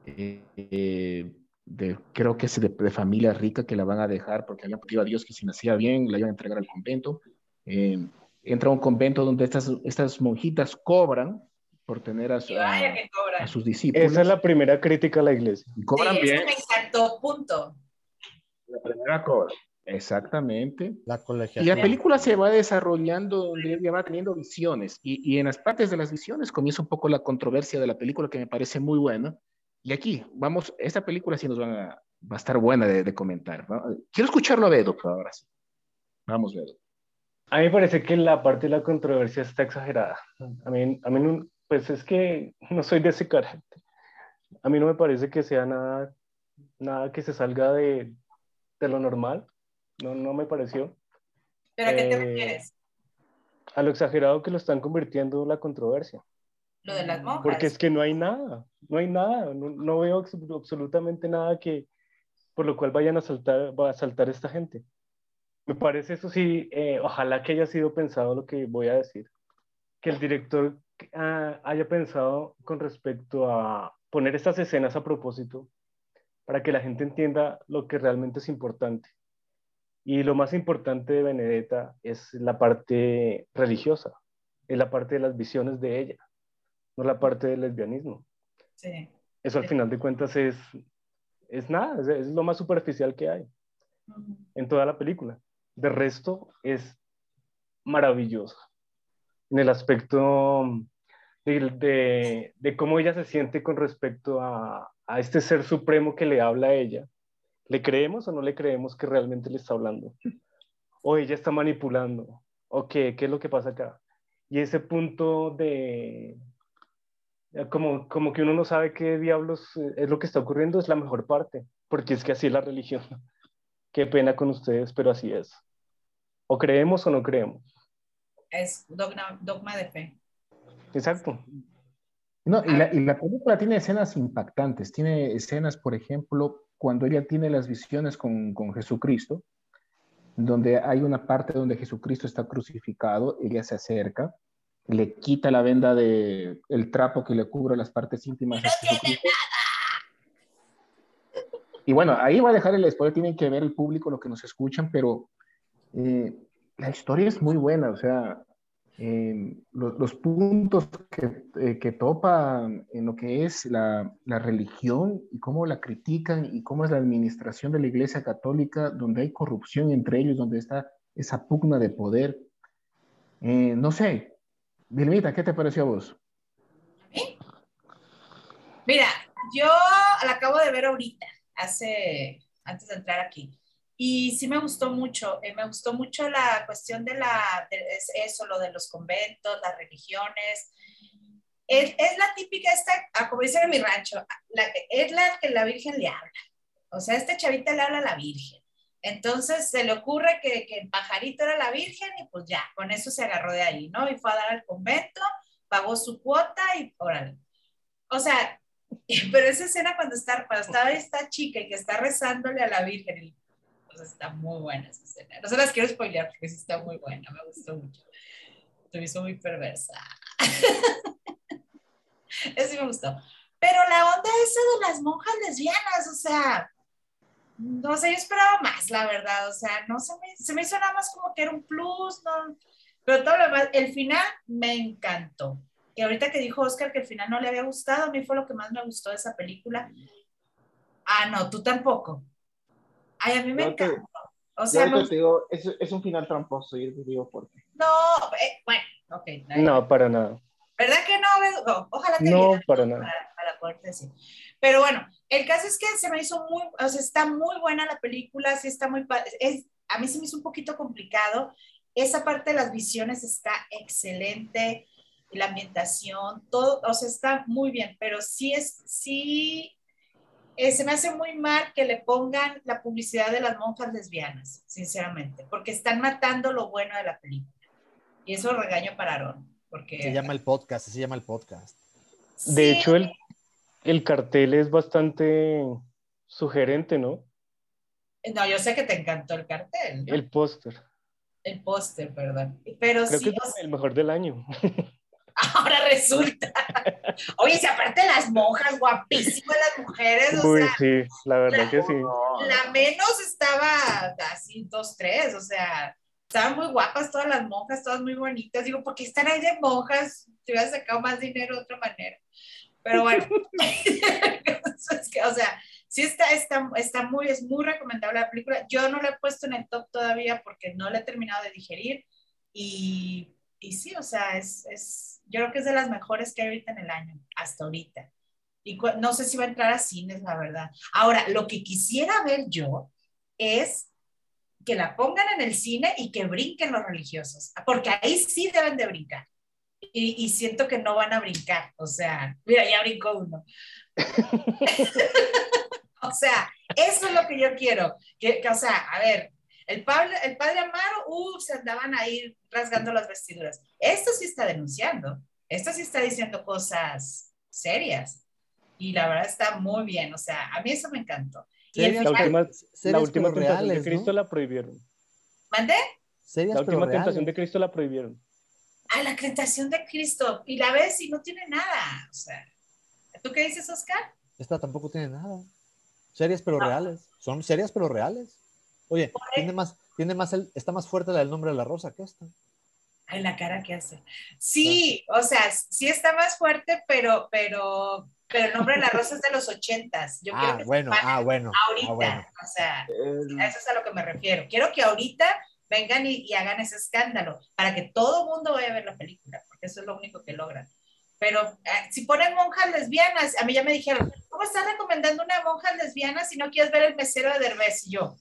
eh, eh, de, creo que es de, de familia rica que la van a dejar porque habían pedido a Dios que si nacía bien la iban a entregar al convento. Eh, entra a un convento donde estas, estas monjitas cobran por tener a, Y a- a sus discípulos. Esa es la primera crítica a la iglesia. Y cobran Sí, bien. me encantó, punto. La primera cobra. Exactamente. La Y colegiatura. la película se va desarrollando, donde ella va teniendo visiones, y, y en las partes de las visiones comienza un poco la controversia de la película que me parece muy buena. Y aquí, vamos, esta película sí nos va a, va a estar buena de, de comentar. ¿no? Quiero escucharlo a Bedo, por ahora sí. Vamos, Bedo. A mí me parece que la parte de la controversia está exagerada. A mí, a mí no- pues es que no soy de ese carácter. A mí no me parece que sea nada, nada que se salga de, de lo normal. No, no me pareció. ¿Pero a qué te Eh, refieres? A lo exagerado que lo están convirtiendo la controversia. Lo de las monjas. Porque es que no hay nada, no hay nada, no, no veo abs- absolutamente nada que por lo cual vayan a saltar, va a saltar esta gente. Me parece eso sí, eh, ojalá que haya sido pensado lo que voy a decir, que el director ah, haya pensado con respecto a poner estas escenas a propósito para que la gente entienda lo que realmente es importante. Y lo más importante de Benedetta es la parte religiosa, es la parte de las visiones de ella no la parte del lesbianismo. Sí. Eso al final de cuentas es, es nada, es, es lo más superficial que hay en toda la película. De resto es maravillosa en el aspecto de, de- de cómo ella se siente con respecto a, a este ser supremo que le habla a ella. ¿Le creemos o no le creemos que realmente le está hablando? ¿O ella está manipulando? ¿O qué, qué es lo que pasa acá? Y ese punto de, como, como que uno no sabe qué diablos eh, es lo que está ocurriendo, es la mejor parte, porque es que así es la religión. Qué pena con ustedes, pero así es. O creemos o no creemos. Es dogma, dogma de fe. Exacto. No, y la, y la película tiene escenas impactantes. Tiene escenas, por ejemplo, cuando ella tiene las visiones con, con Jesucristo, donde hay una parte donde Jesucristo está crucificado, ella se acerca, le quita la venda de el trapo que le cubre las partes íntimas Jesucristo. Y bueno, ahí va a dejar el spoiler, tienen que ver el público, lo que nos escuchan, pero eh, la historia es muy buena, o sea, eh, los, los puntos que, eh, que topan en lo que es la, la religión y cómo la critican y cómo es la administración de la Iglesia Católica, donde hay corrupción entre ellos, donde está esa pugna de poder. Eh, no sé, Vilmita, ¿qué te pareció a vos? Mira, yo la acabo de ver ahorita, hace, antes de entrar aquí. Y sí me gustó mucho, eh, me gustó mucho la cuestión de la, de es- eso, lo de los conventos, las religiones. Es, la típica, esta, ah, como dicen en mi rancho, es la que la Virgen le habla. O sea, esta chavita le habla a la Virgen. Entonces se le ocurre que, el pajarito era la Virgen y pues ya, con eso se agarró de ahí, ¿no? Y fue a dar al convento, pagó su cuota y órale. O sea, pero esa escena cuando está, cuando está esta chica y que está rezándole a la Virgen, y, pues está muy buena esa escena. No se las quiero spoilear porque sí está muy buena, me gustó mucho. Se hizo muy perversa. Eso sí me gustó. Pero la onda esa de las monjas lesbianas, o sea, no sé, yo esperaba más, la verdad, o sea, no se me, se me hizo nada más como que era un plus, no, pero todo lo demás, el final me encantó. Y ahorita que dijo Oscar que el final no le había gustado, a mí fue lo que más me gustó de esa película. Ah, no, tú tampoco. Ay, a mí me Yo te- encantó. O Yo sea, me ahorita te digo, es, es un final tramposo y te digo por qué. no, eh, bueno, ok. ahí- No, para nada. ¿Verdad que no? No, ojalá te No, para nada. para, para poderte decir. Pero bueno, el caso es que se me hizo muy, o sea, está muy buena la película, sí está muy, es, a mí se me hizo un poquito complicado. Esa parte de las visiones está excelente, y la ambientación, todo, o sea, está muy bien, pero sí es, sí, eh, se me hace muy mal que le pongan la publicidad de las monjas lesbianas, sinceramente, porque están matando lo bueno de la película. Y eso regaño para Aaron, porque... Se llama el podcast, se llama el podcast. De Sí, hecho, el, el cartel es bastante sugerente, ¿no? No, yo sé que te encantó el cartel, ¿no? el, El póster. póster, perdón. Pero Creo sí, que es el mejor del año. ahora resulta. Oye, si aparte las monjas, guapísimas las mujeres, o Uy, sea, sí, la verdad que sí. la menos estaba así, dos, tres, o sea, estaban muy guapas todas las monjas, todas muy bonitas. Digo, ¿por qué están ahí de monjas? Te hubiera sacado más dinero de otra manera. Pero bueno, es que, o sea, sí está, está, está muy, es muy recomendable la película. Yo no la he puesto en el top todavía porque no la he terminado de digerir y, y sí, o sea, es, es, yo creo que es de las mejores que hay ahorita en el año, hasta ahorita. Y no sé si va a entrar a cines, la verdad. Ahora, lo que quisiera ver yo es que la pongan en el cine y que brinquen los religiosos, porque ahí sí deben de brincar. Y, y siento que no van a brincar, o sea, mira, ya brincó uno. o sea, eso es lo que yo quiero. Que, que o sea, a ver, el padre, el padre Amaro, uh, se andaban ahí rasgando las vestiduras. Esto sí está denunciando, esto sí está diciendo cosas serias. Y la verdad está muy bien, o sea, a mí eso me encantó. Y el La última, la última tentación reales, de Cristo ¿no? la prohibieron. ¿Mandé? Serias, La última tentación de reales. Cristo la prohibieron. Ah, la tentación de Cristo. Y la ves y no tiene nada. O sea, ¿tú qué dices, Oscar? Esta tampoco tiene nada. Serias, pero reales. Son serias, pero reales. Oye, tiene más, tiene más el, está más fuerte la del nombre de la rosa que esta. Ay, la cara que hace. Sí, o sea, sí está más fuerte, pero, pero, pero el nombre de la rosa es de los ochentas. Yo quiero Ah, que se bueno, ah, bueno. ahorita. Ah, bueno. O sea, El- a eso es a lo que me refiero. Quiero que ahorita vengan y, y hagan ese escándalo para que todo el mundo vaya a ver la película, porque eso es lo único que logran. Pero eh, si ponen monjas lesbianas, a mí ya me dijeron, ¿cómo estás recomendando una monja lesbiana si no quieres ver el mesero de Derbez? Y yo,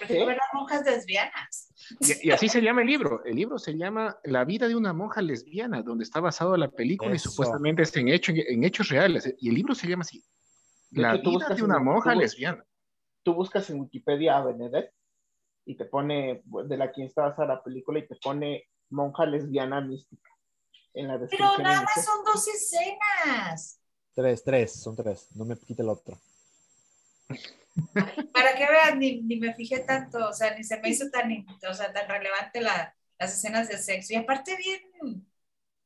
ver las monjas lesbianas. Y, y así se llama el libro. El libro se llama La vida de una monja lesbiana, donde está basado la película Eso. y supuestamente es en, hecho, en hechos reales. Y el libro se llama así. La hecho, vida de una monja tú- lesbiana. Tú buscas en Wikipedia a Benedette y te pone, de la quien está basada la película, y te pone monja lesbiana mística en la Pero nada inicial. más son dos escenas. Tres, tres, son tres. No me quite el otro. Para que vean, ni, ni me fijé tanto, o sea, ni se me hizo tan, o sea, tan relevante la- las escenas de sexo. Y aparte bien,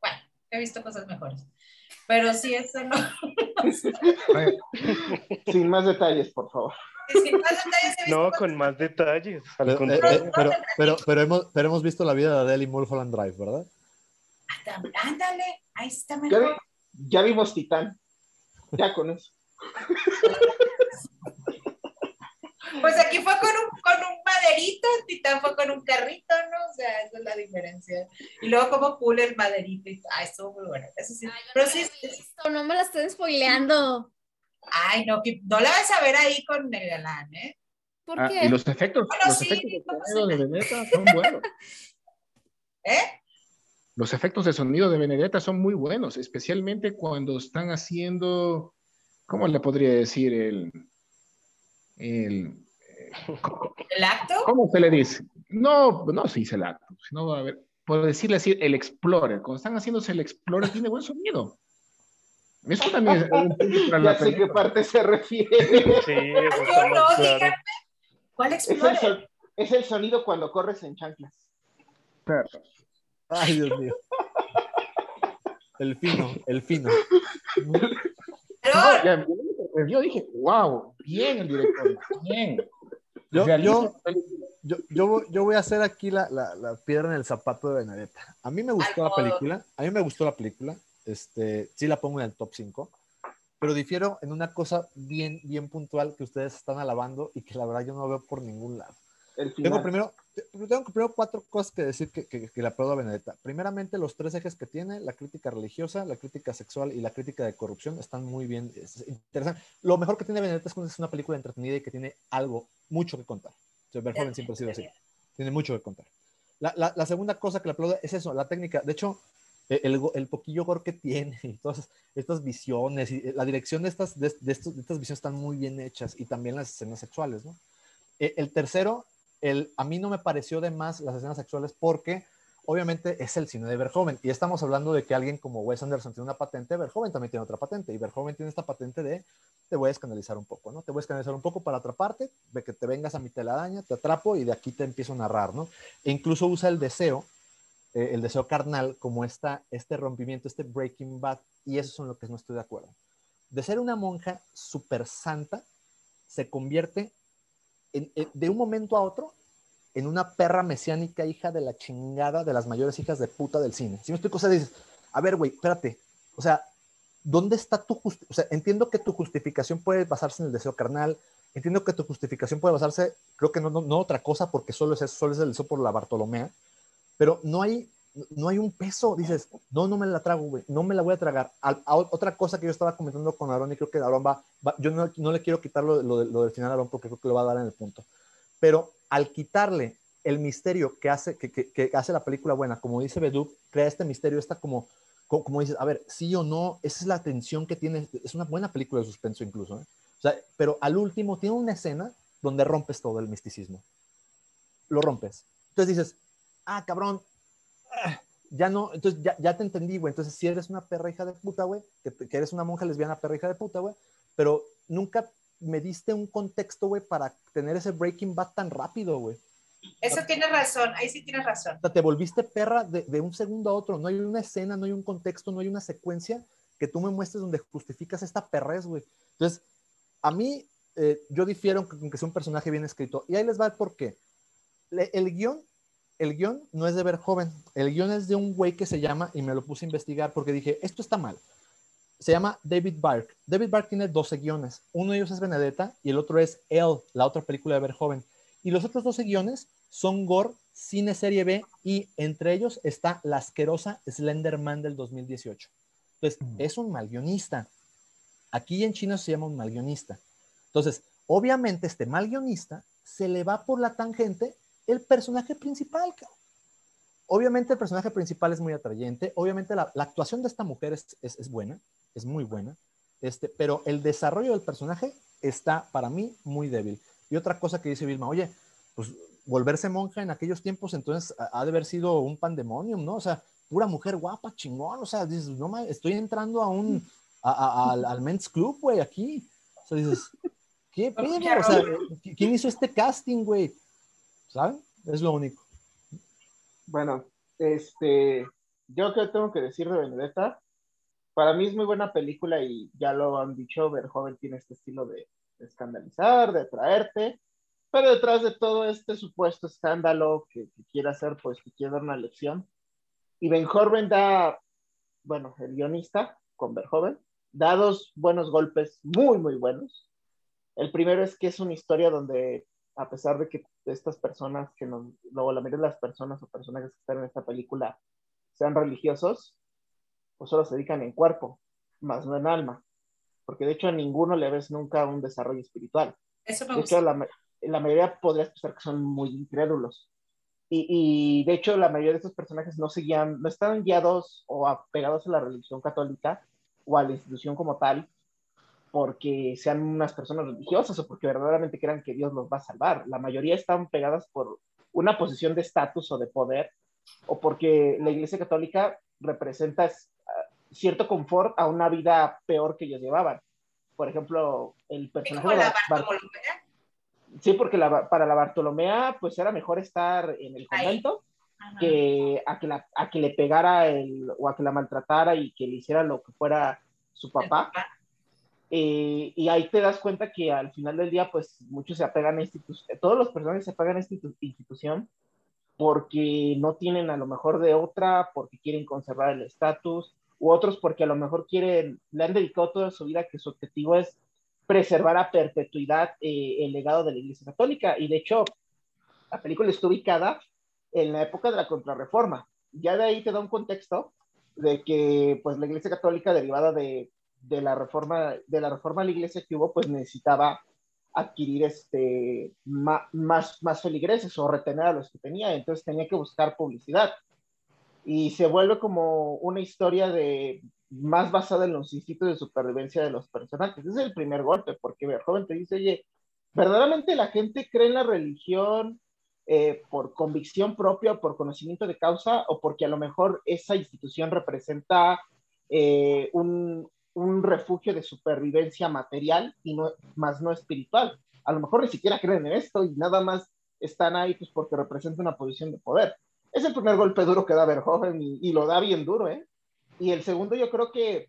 bueno, he visto cosas mejores. Pero sí, eso no. Sin más detalles, por favor. Sin más detalles, No, con más detalles. Al Pero, eh, eh, pero, pero, pero hemos, pero hemos visto la vida de Adele y Mulholland Drive, ¿verdad? Ándale, ahí está Ya, vi- mejor. ya vimos Titán. Ya con eso. Pues aquí fue con un, con un maderito, Titán fue con un carrito, ¿no? O sea, esa es la diferencia. Y luego como pule el maderito y ah, estuvo muy bueno. Eso sí. Ay, yo Pero no sí, visto, no me la estoy spoileando. ay, no, que no la vas a ver ahí con el galán, ¿eh? ¿Por Ah, qué? y los efectos, Bueno, los sí, efectos de no Benedetta son buenos. ¿Eh? Los efectos de sonido de Benedetta son muy buenos, especialmente cuando están haciendo, ¿cómo le podría decir? El, el, ¿El acto? ¿Cómo se le dice? No, no se dice el acto, sino, a ver, por decirle así, el Explorer. Cuando están haciéndose el Explorer, tiene buen sonido. Eso también es un punto para la Ya sé qué parte se refiere. Sí, Yo no, claro. ¿Cuál Es el, Explorer? son- es el sonido cuando corres en chanclas. Ay, Dios mío. El fino, el fino. Pero, No, ya, yo dije, wow, bien el director, bien. Yo, yo, yo, yo, voy- a hacer aquí la, la- la piedra en el zapato de Benedetta. A mí me gustó la modo. película. A mí me gustó la película. Este, sí la pongo en el top 5. Pero difiero en una cosa bien, bien puntual que ustedes están alabando y que la verdad yo no veo por ningún lado. El Tengo primero, tengo primero cuatro cosas que decir que, que, que le aplaudo a Benedetta. Primeramente, los tres ejes que tiene, la crítica religiosa, la crítica sexual y la crítica de corrupción, están muy bien, es interesante. Lo mejor que tiene Benedetta es que es una película entretenida y que tiene algo, mucho que contar. O sea, siempre ha sido así. Tiene mucho que contar. La, la- la segunda cosa que le aplaudo es eso, la técnica. De hecho, eh, el, el poquillo gore que tiene y todas estas visiones y eh, la dirección de estas, de, de estos- de estas visiones están muy bien hechas y también las escenas sexuales, ¿no? Eh, el tercero, el, a mí no me pareció de más las escenas sexuales porque obviamente es el cine de Verhoeven y estamos hablando de que alguien como Wes Anderson tiene una patente, Verhoeven también tiene otra patente y Verhoeven tiene esta patente de te voy a escandalizar un poco, ¿no? Te voy a escandalizar un poco para atraparte, de que te vengas a mi telaraña, te atrapo y de aquí te empiezo a narrar, ¿no? E incluso usa el deseo, eh, el deseo carnal como esta, este rompimiento, este breaking bad y eso es en lo que no estoy de acuerdo. De ser una monja súper santa, se convierte de un momento a otro en una perra mesiánica hija de la chingada de las mayores hijas de puta del cine. Si me o sea, dices, a ver, güey, espérate, o sea, ¿dónde está tu justificación? O sea, entiendo que tu justificación puede basarse en el deseo carnal, entiendo que tu justificación puede basarse, creo que no, no, no otra cosa, porque solo es, eso, solo es el deseo por la Bartolomea, pero no hay, no hay un peso, dices, no, no me la trago, güey, no me la voy a tragar. Otra cosa que yo estaba comentando con Aaron y creo que Aaron va, yo no, no le quiero quitar lo, lo, lo del final a Aaron porque creo que lo va a dar en el punto, pero al quitarle el misterio que hace, que, que- que hace la película buena, como dice Bedú, crea este misterio, está como, como, como dices, a ver, sí o no, esa es la tensión que tiene, es una buena película de suspenso incluso, ¿eh? O sea, pero al último tiene una escena donde rompes todo el misticismo. Lo rompes. Entonces dices, ah, cabrón, ya no, entonces ya, ya te entendí, güey. Entonces, si eres una perra hija de puta, güey, que, eres una monja lesbiana perra hija de puta, güey, pero nunca me diste un contexto, güey, para tener ese Breaking Bad tan rápido, güey. Eso tienes razón, ahí sí tienes razón. O sea, te volviste perra de, de un segundo a otro. No hay una escena, no hay un contexto, no hay una secuencia que tú me muestres donde justificas esta perrez, güey. Entonces, a mí, eh, yo difiero con que sea un personaje bien escrito. Y ahí les va el por qué. Le- El guion, el guion no es de ver joven. El guion es de un güey que se llama, y me lo puse a investigar porque dije, esto está mal. Se llama David Bark. David Bark tiene 12 guiones. Uno de ellos es Benedetta y el otro es Elle, la otra película de ver joven. Y los otros 12 guiones son Gore, Cine Serie B y entre ellos está la asquerosa Slenderman del 2018. Entonces, es un mal guionista. Aquí en China se llama un mal guionista. Entonces, obviamente este mal guionista se le va por la tangente el personaje principal. Obviamente el personaje principal es muy atrayente, obviamente la, la actuación de esta mujer es, es- es buena, es muy buena, este, pero el desarrollo del personaje está para mí muy débil. Y otra cosa que dice Vilma, oye, pues volverse monja en aquellos tiempos entonces ha de haber sido un pandemonium, ¿no? O sea, pura mujer guapa, chingón, o sea, dices, no mames, estoy entrando a un, a- a- al, al men's club, güey, aquí. O sea, dices, ¿qué pedo? O sea, ¿qui- ¿quién hizo este casting, güey? ¿Saben? Es lo único. Bueno, este, yo que tengo que decir de Benedetta, para mí es muy buena película y ya lo han dicho, Verhoeven tiene este estilo de, escandalizar, de atraerte, pero detrás de todo este supuesto escándalo que, quiere hacer, pues que quiere dar una lección. Y Verhoeven da, bueno, el guionista con Verhoeven, da dos buenos golpes, muy, muy buenos. El primero es que es una historia donde a pesar de que estas personas que luego la mayoría de las personas o personajes que están en esta película sean religiosos, pues solo se dedican en cuerpo, más no en alma. Porque de hecho a ninguno le ves nunca un desarrollo espiritual. Eso me De gusta. hecho, la mayoría podrías pensar que son muy incrédulos. Y, y, de hecho, la mayoría de estos personajes no seguían, no estaban guiados o apegados a la religión católica o a la institución como tal, porque sean unas personas religiosas o porque verdaderamente crean que Dios los va a salvar. La mayoría están pegadas por una posición de estatus o de poder, o porque la Iglesia Católica representa uh, cierto confort a una vida peor que ellos llevaban. Por ejemplo, el personaje de la Bar- Bartolomea. Sí, porque la- para la Bartolomea, pues era mejor estar en el convento que a que, la, a que le pegara el, o a que la maltratara y que le hiciera lo que fuera su papá. Eh, y ahí te das cuenta que al final del día, pues muchos se apegan a institución, todos los personajes se apegan a institu- institución porque no tienen a lo mejor de otra, porque quieren conservar el estatus, u otros porque a lo mejor quieren, le han dedicado toda su vida que su objetivo es preservar a perpetuidad eh, el legado de la Iglesia Católica. Y de hecho, la película está ubicada en la época de la Contrarreforma. Ya de ahí te da un contexto de que pues la Iglesia Católica derivada de, de la reforma de la reforma de la Iglesia que hubo pues necesitaba adquirir este ma- más más feligreses o retener a los que tenía, entonces tenía que buscar publicidad. Y se vuelve como una historia de más basada en los instintos de supervivencia de los personajes. Ese es el primer golpe, porque Verhoeven te dice, oye, verdaderamente la gente cree en la religión eh, por convicción propia, por conocimiento de causa, o porque a lo mejor esa institución representa eh, un, un refugio de supervivencia material y no, más no espiritual. A lo mejor ni siquiera creen en esto y nada más están ahí pues porque representa una posición de poder. Es el primer golpe duro que da Verhoeven y, lo da bien duro, ¿eh? Y el segundo yo creo que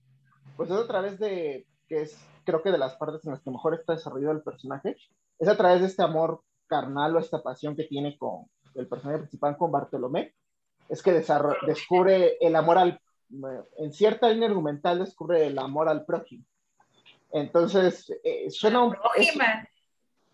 pues es a través de, que es creo que de las partes en las que mejor está desarrollado el personaje, es a través de este amor carnal o esta pasión que tiene con el personaje principal, con Bartolomé, es que descubre el amor al, en cierta línea argumental descubre el amor al prójimo. Entonces, eh, suena un... Es,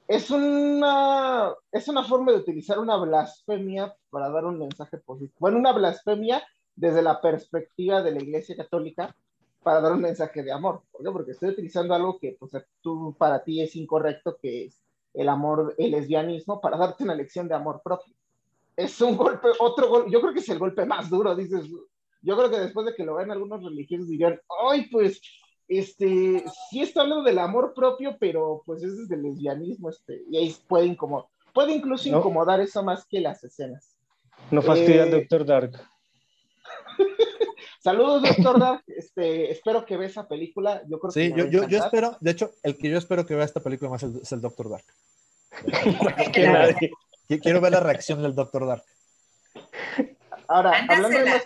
es, una, es una forma de utilizar una blasfemia para dar un mensaje positivo. Bueno, una blasfemia desde la perspectiva de la Iglesia Católica para dar un mensaje de amor. ¿Por qué? Porque estoy utilizando algo que pues, tú, para ti es incorrecto, que es el amor, el lesbianismo, para darte una lección de amor propio. Es un golpe, otro golpe, yo creo que es el golpe más duro, dices, yo creo que después de que lo vean algunos religiosos dirían, ay, pues, este, sí está hablando del amor propio, pero pues es desde el lesbianismo, este, y ahí puede incomodar, puede incluso incomodar eso más que las escenas. No fastidia al eh, Doctor Dark. Saludos, Doctor Dark. Este, espero que vea esa película. Yo creo sí, yo, yo, yo, espero, de hecho, el que yo espero que vea esta película más es el, Doctor Dark. Quiero ver la reacción del Doctor Dark. Ahora, hablando de, más,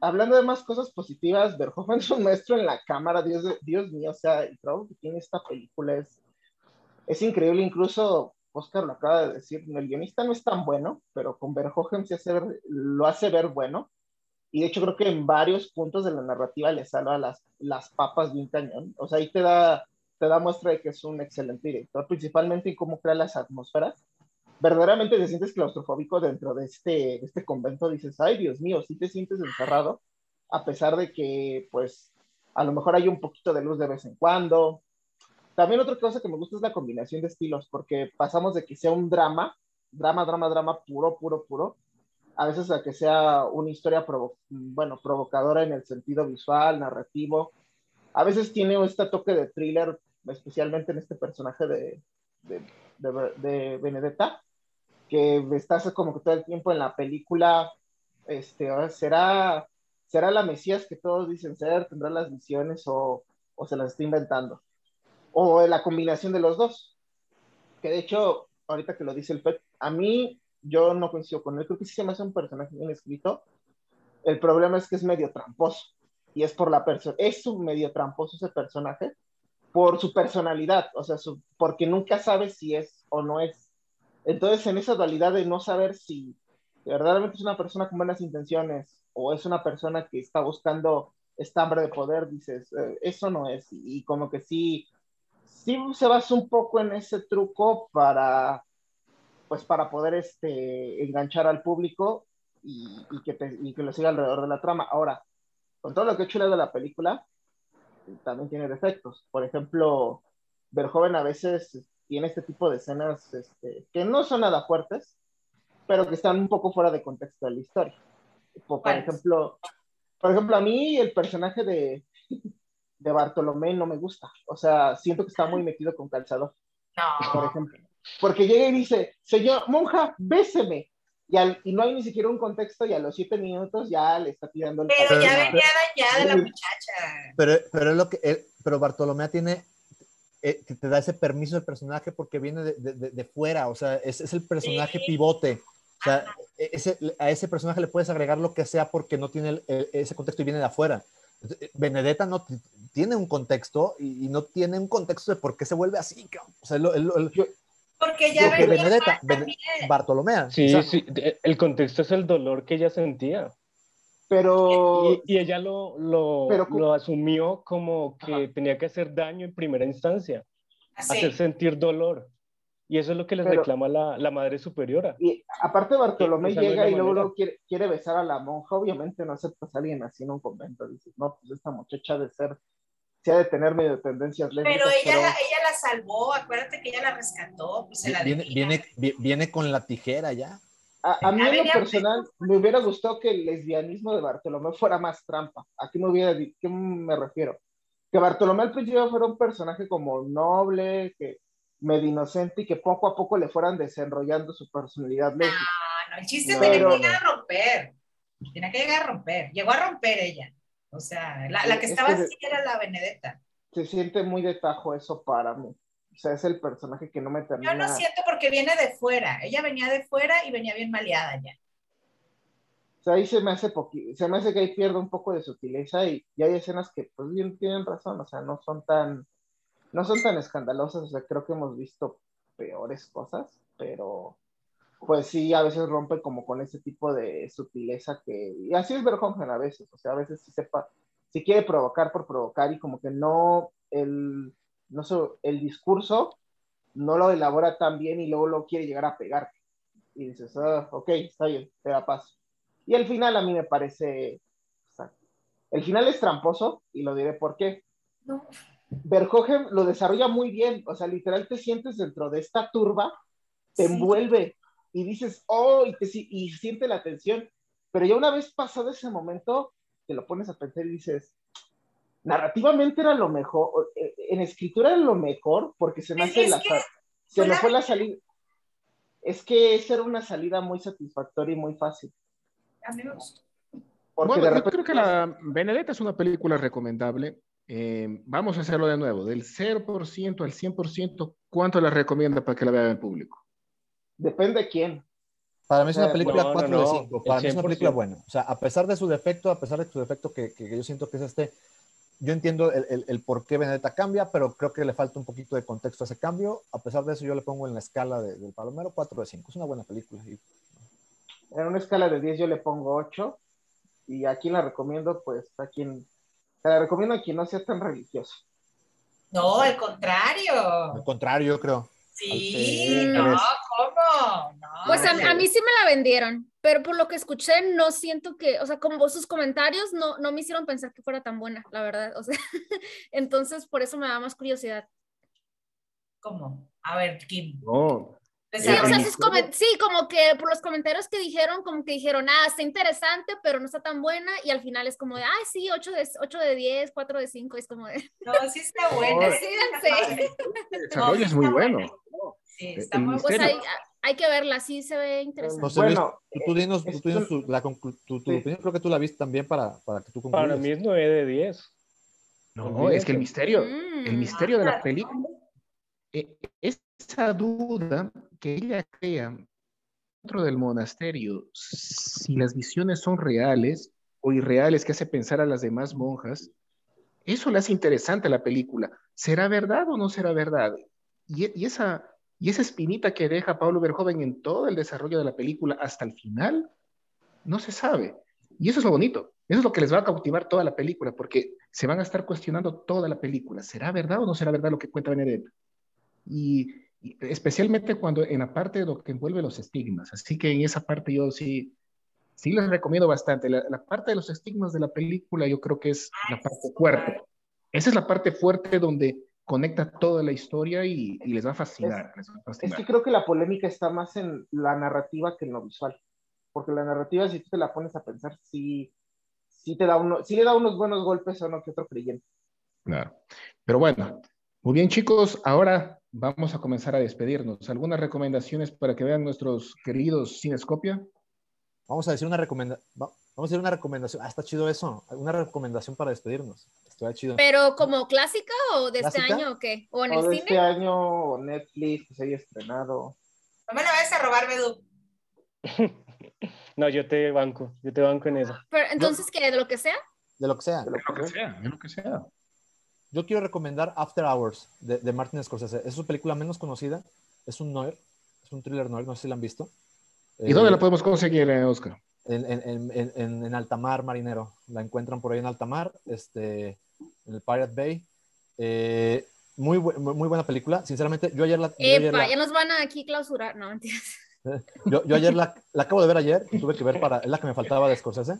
hablando de, más, cosas positivas, Verhoeven es un maestro en la cámara, Dios, Dios mío, o sea, el trabajo que tiene esta película es, es increíble, incluso Oscar lo acaba de decir, el guionista no es tan bueno, pero con Verhoeven se hace lo hace ver bueno, y de hecho creo que en varios puntos de la narrativa le salva las, las papas de un cañón. O sea, ahí te da, te da muestra de que es un excelente director, principalmente en cómo crea las atmósferas. Verdaderamente te sientes claustrofóbico dentro de este, este convento, dices, ay Dios mío, sí te sientes encerrado, a pesar de que pues a lo mejor hay un poquito de luz de vez en cuando. También otra cosa que me gusta es la combinación de estilos, porque pasamos de que sea un drama, drama, drama, drama puro, puro, puro, a veces a que sea una historia, bueno, provocadora en el sentido visual, narrativo. A veces tiene este toque de thriller, especialmente en este personaje de, Benedetta, que estás como que todo el tiempo en la película, este, será, será la Mesías que todos dicen ser, tendrá las visiones o, o se las está inventando. O la combinación de los dos. Que de hecho, ahorita que lo dice el Pet, a mí yo no coincido con él, creo que sí se me hace un personaje bien escrito. El problema es que es medio tramposo, y es por la persona, es un medio tramposo ese personaje, por su personalidad, o sea, porque nunca sabe si es o no es. Entonces, en esa dualidad de no saber si verdaderamente es una persona con buenas intenciones o es una persona que está buscando esta hambre de poder, dices, eh, eso no es. Y, como que sí, sí se basa un poco en ese truco para pues para poder este, enganchar al público y, que y, que lo siga alrededor de la trama. Ahora, con todo lo que he hecho de la película, también tiene defectos. Por ejemplo, Verjoven a veces tiene este tipo de escenas este, que no son nada fuertes, pero que están un poco fuera de contexto de la historia. Por, ejemplo, por ejemplo, a mí el personaje de, de Bartolomé no me gusta. O sea, siento que está muy metido con calzador. No. Por ejemplo. Porque llega y dice, señor, monja, béseme. Y, al, y no hay ni siquiera un contexto y a los siete minutos ya le está tirando el Pero ya venía dañada la muchacha. Pero, pero es lo que, pero Bartolomé tiene, eh, te da ese permiso del personaje porque viene de, de, de fuera, o sea, es, es el personaje pivote. O sea, e, ese, a ese personaje le puedes agregar lo que sea porque no tiene ese contexto y viene de afuera. Benedetta no tiene un contexto y, no tiene un contexto de por qué se vuelve así. O sea, el, el, porque ya venía Benedetta, Bartolomea. Sí, sí, el contexto es el dolor que ella sentía. Pero... Y, ella lo, lo, lo, asumió como que tenía que hacer daño en primera instancia, hacer sentir dolor. Y eso es lo que les reclama la, la, madre superiora. Y aparte Bartolomé llega y luego, quiere, quiere, besar a la monja, obviamente no aceptas a alguien así en un convento, dices, no, pues esta muchacha de ser de tener medio tendencias lésbicas. Pero ella, La, ella la salvó, acuérdate que ella la rescató. Pues viene, viene, viene, con la tijera ya. A, mí en lo personal me hubiera gustado que el lesbianismo de Bartolomé fuera más trampa. ¿A qué me, hubiera, qué me refiero? Que Bartolomé al principio fuera un personaje como noble, que medio inocente y que poco a poco le fueran desenrollando su personalidad lésbica. No, no, el chiste es que llegar a romper. Tenía que llegar a romper. Llegó a romper ella. O sea, la, que estaba así era la Benedetta. Se siente muy de tajo eso para mí. O sea, es el personaje que no me termina. Yo no siento porque viene de fuera. Ella venía de fuera y venía bien maleada ya. O sea, ahí se me hace se me hace que ahí pierde un poco de sutileza y, y, hay escenas que pues bien tienen razón, o sea, no son tan, no son tan escandalosas, o sea, creo que hemos visto peores cosas, pero pues sí, a veces rompe como con ese tipo de sutileza que, y así es Verhoeven a veces, o sea, a veces sí sepa, si quiere provocar por provocar y como que no, el, no sé, el discurso no lo elabora tan bien y luego lo quiere llegar a pegar. Y dices, ah, ok, está bien, te da paso. Y el final a mí me parece, el final es tramposo y lo diré por qué. No. Verhoeven lo desarrolla muy bien, o sea, literal te sientes dentro de esta turba, te Sí. envuelve y dices, oh, y, te, y siente la tensión, pero ya una vez pasado ese momento, te lo pones a pensar y dices, narrativamente era lo mejor, eh, en escritura era lo mejor, porque se me hace es la, que sa- se fue me la- fue la salida, es que esa era una salida muy satisfactoria y muy fácil, A mí me gustó. porque Bueno, de yo creo que la Benedetta es una película recomendable. Eh, vamos a hacerlo de nuevo. Del 0% al 100%, ¿cuánto la recomienda para que la vean en público? depende de quién, Para mí es una película no, no, 4 no, de 5. Para mí es una película 100%. buena. O sea, a pesar de su defecto, a pesar de su defecto que, que yo siento que es este, yo entiendo el, el, el por qué Benedetta cambia, pero creo que le falta un poquito de contexto a ese cambio. A pesar de eso, yo le pongo en la escala de- del Palomero 4 de 5. Es una buena película. Y en una escala de 10 yo le pongo 8 y a quien la recomiendo, pues a quien, te la recomiendo a quien no sea tan religioso. No, al al contrario. contrario, yo creo. Sí, no, eres- ¿cómo? No, Pues a, a mí sí me la vendieron, pero por lo que escuché no siento que, o sea, como sus comentarios no, no me hicieron pensar que fuera tan buena, la verdad. O sea, entonces por eso me da más curiosidad. ¿Cómo? A ver, Kim. No, Sí, o sea, sus comen- sí, como que por los comentarios que dijeron, como que dijeron, ah, está interesante, pero no está tan buena, y al final es como de, ay, sí, 8 de, 8 de 10, 4 de 5, es como de, No, sí está buena. Decídense. padre. el desarrollo No, es muy está bueno. Muy pues hay, hay que verla, sí se ve interesante. José Luis, Bueno, tú, tú dinos, tú dinos tu, la tu- tu sí. opinión, creo que tú la viste también para, para que tú concluyas. Para mí es 9 de 10. No, Olvídate. es que el misterio, Mm. el misterio de la Claro. película, eh, esa duda que ella crea dentro del monasterio, si las visiones son reales o irreales que hace pensar a las demás monjas, eso le hace interesante a la película. ¿Será verdad o no será verdad? Y, y esa, y esa espinita que deja Pablo Verhoeven en todo el desarrollo de la película hasta el final, no se sabe. Y eso es lo bonito. Eso es lo que les va a cautivar toda la película, porque se van a estar cuestionando toda la película. ¿Será verdad o no será verdad lo que cuenta Benedetta? Y, especialmente cuando en la parte de lo que envuelve los estigmas. Así que en esa parte yo sí, sí les recomiendo bastante. La parte de los estigmas de la película yo creo que es la parte fuerte. Esa es la parte fuerte donde conecta toda la historia y, y les va a fascinar. les va a Es que creo que la polémica está más en la narrativa que en lo visual. Porque la narrativa, si tú te la pones a pensar, sí, sí, te da uno, sí le da unos buenos golpes a uno que otro creyente. Claro. Pero bueno, muy bien chicos, ahora vamos a comenzar a despedirnos. ¿Algunas recomendaciones para que vean nuestros queridos Cinescopia? Vamos a decir una recomendación. Vamos a decir una recomendación. Ah, está chido eso. Una recomendación para despedirnos. Está chido. Pero como clásica o de este año o qué? ¿O en O el de cine? este año, Netflix, que se haya estrenado. No me la vayas a robar, Bedu. No, yo te banco, yo te banco en eso. Pero entonces, ¿qué? ¿De lo que sea? De lo que sea. de lo Lo que que- sea, de lo que sea. Yo quiero recomendar After Hours de, de Martin Scorsese. Es su película menos conocida. Es un noir. Es un thriller noir. No sé si la han visto. ¿Y dónde Eh, la podemos conseguir, eh, Oscar? en, en, en, en, en- en Altamar Marinero. La encuentran por ahí en Altamar, este, en el Pirate Bay. Eh, muy, bu- muy, muy buena película. Sinceramente, yo ayer la, yo ayer Epa, la- ya nos van a aquí clausurar. No, mentiras. yo, yo ayer la, la acabo de ver ayer. Tuve que ver para. Es la que me faltaba de Scorsese.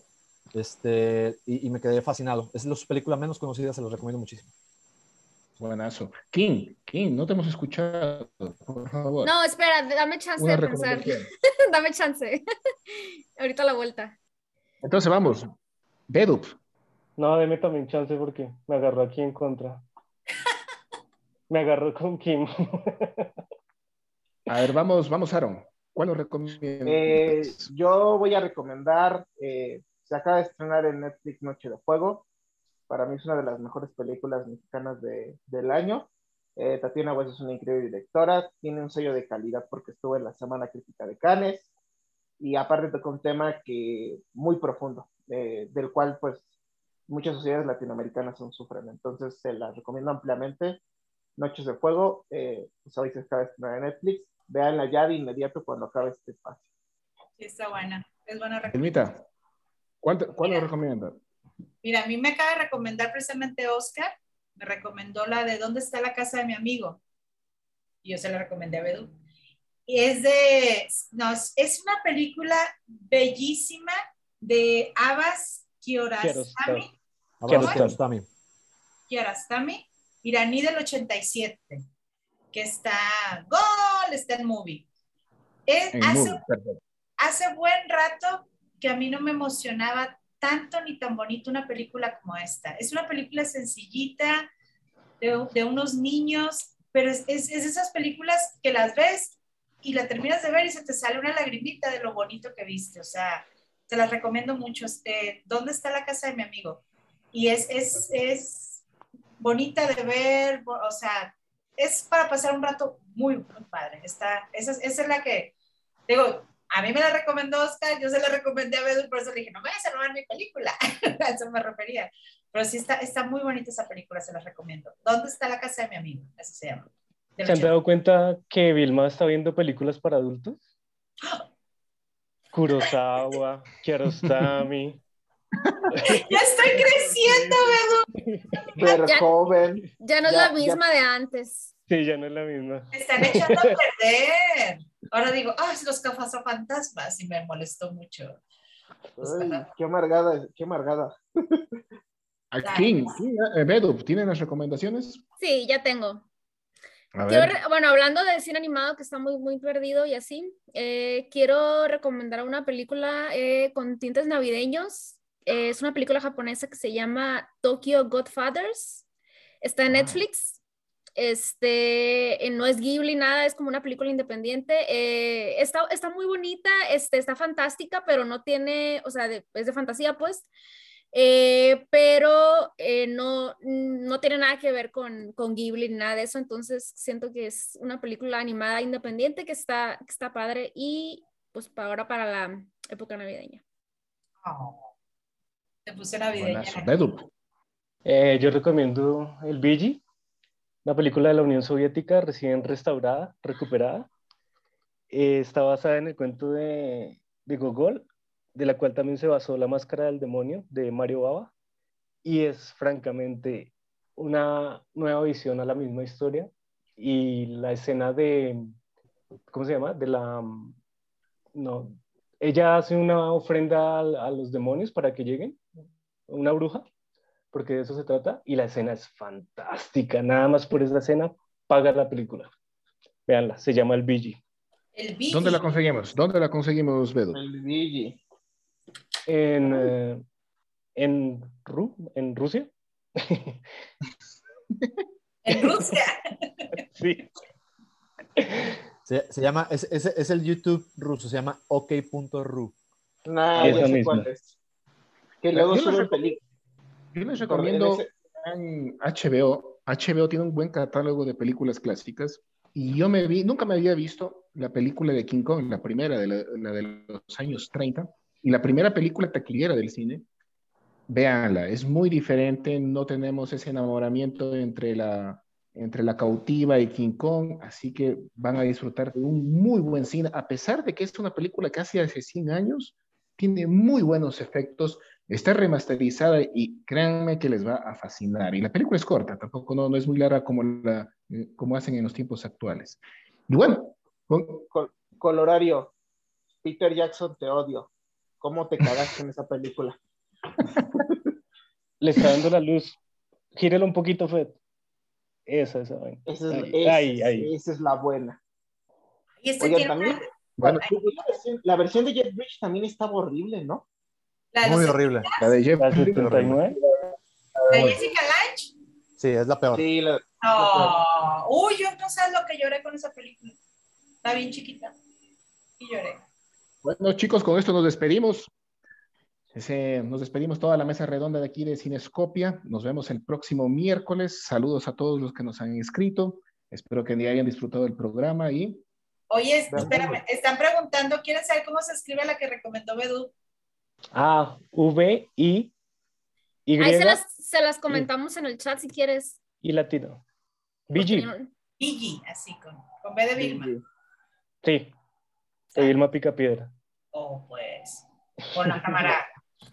Este, y, y me quedé fascinado. Es la su película menos conocida, se los recomiendo muchísimo. Buenazo. King, King, no te hemos escuchado, por favor. No, espera, dame chance Una de pensar. recomendación. dame chance. Ahorita la vuelta. Entonces vamos. Bedup. No, deme también chance porque me agarró aquí en contra. Me agarró con Kim. A ver, vamos, vamos, Aaron. ¿Cuál nos recomiendas? Eh, yo voy a recomendar, eh, se acaba de estrenar en Netflix Noche de Fuego. Para mí es una de las mejores películas mexicanas de- del año. Eh, Tatiana Hues es una increíble directora, tiene un sello de calidad porque estuvo en la Semana Crítica de Cannes y aparte toca un tema que muy profundo, eh, del cual pues muchas sociedades latinoamericanas aún sufren. Entonces se la recomiendo ampliamente. Noches de Fuego, eh, pues hoy se acaba de estrenar en Netflix Veanla ya de inmediato cuando acabe este espacio. Sí, está buena. Es buena Elmita, ¿cuánto, ¿cuándo recomiendas? Mira, a mí me acaba de recomendar precisamente Oscar, me recomendó la de ¿Dónde está la casa de mi amigo? Y yo se la recomendé a Bedu. Y es de, no, es una película bellísima de Abbas Kiarostami. Abbas Kiarostami. Kiarostami, iraní del 87, que está, gol, está en movie. Es, hace, movie, hace buen rato que a mí no me emocionaba tanto ni tan bonito una película como esta. Es una película sencillita de, de unos niños, pero es, es, es, esas películas que las ves y la terminas de ver y se te sale una lagrimita de lo bonito que viste. O sea, te las recomiendo mucho. Este, ¿Dónde está la casa de mi amigo? Y es, es, es bonita de ver, o sea, es para pasar un rato muy, muy padre. Está, esa, esa es la que, digo, a mí me la recomendó Oscar, yo se la recomendé a Bedu, por eso le dije, no me vayas a robar mi película. a eso me refería. Pero sí está, está muy bonita esa película, se la recomiendo. ¿Dónde está la casa de mi amigo? Así se llama. ¿Se han dado cuenta que Vilma está viendo películas para adultos? Kurosawa, Kiarostami. ya estoy creciendo, Bedu. joven. Ya no es la misma de antes. Sí, ya no es la misma. Me están echando a perder. Ahora digo, ah, los fantasmas y me molestó mucho. qué amargada, qué amargada. Aquí, eh, Bedu, ¿tienen las recomendaciones? Sí, ya tengo. bueno, hablando de cine animado que está muy, muy perdido y así, eh, quiero recomendar una película eh, con tintes navideños. es una película japonesa que se llama Tokyo Godfathers. Está en ah. Netflix. Este, eh, no es Ghibli, nada, es como una película independiente. Eh, está, está muy bonita, este, está fantástica, pero no tiene, o sea, es de fantasía, pues. Eh, pero no, no tiene nada que ver con, con Ghibli ni nada de eso, entonces siento que es una película animada independiente que está, que está padre y pues para ahora para la época navideña. Oh, te puse navideña. yo recomiendo el Bigi una película de la Unión Soviética recién restaurada, recuperada. Eh, está basada en el cuento de, de, Gogol, de la cual también se basó La Máscara del Demonio de Mario Baba. Y es francamente una nueva visión a la misma historia. Y la escena de, ¿cómo se llama? De la, no, ella hace una ofrenda a, a los demonios para que lleguen, una bruja porque de eso se trata, y la escena es fantástica. Nada más por esa escena, paga la película. Veanla, se llama El Bigi. El ¿Dónde la conseguimos? ¿Dónde la conseguimos, Bedo? El Bigi. En, eh, en, Ru en Rusia. en Rusia. sí. Se, se, llama, es, es, es, el YouTube ruso, se llama ok.ru. Nah, ya sé cuál es. Que luego sube películas. Yo les recomiendo en HBO. HBO tiene un buen catálogo de películas clásicas y yo me vi, nunca me había visto la película de King Kong, la primera de, la, de los años 30 y la primera película taquillera del cine. Véanla, es muy diferente, no tenemos ese enamoramiento entre la, entre la cautiva y King Kong, así que van a disfrutar de un muy buen cine, a pesar de que es una película casi hace 100 años, tiene muy buenos efectos, Está remasterizada y créanme que les va a fascinar. Y la película es corta, tampoco no, no es muy larga como, la, eh, como hacen en los tiempos actuales. Y bueno. Colorario, Peter Jackson, te odio. ¿Cómo te cagaste en esa película? Le está dando la luz. Gírelo un poquito, Fred. Esa, esa. Esa es, esa es la buena. Y este también, bueno, la, versión, de Jet Bridge también estaba horrible, ¿no? Muy horrible. La de Jeff. ¿La 79? ¿La Jessica Lange? Sí, es la peor. Sí, la, oh. Uy, yo no sé lo que lloré con esa película. Está bien chiquita. Y lloré. Bueno, chicos, con esto nos despedimos. nos despedimos toda la mesa redonda de aquí de Cinescopia. Nos vemos el próximo miércoles. Saludos a todos los que nos han inscrito. Espero que hayan disfrutado el programa y. Oye, espérame, están preguntando, ¿quieren saber cómo se escribe la que recomendó Bedu? Ah, V, I, Y. Ahí se las, se las comentamos en el chat si quieres. Y latino. BG. BG, así con, con B de Vilma. Sí, Vilma Pica Piedra. Oh, pues, con la camarada.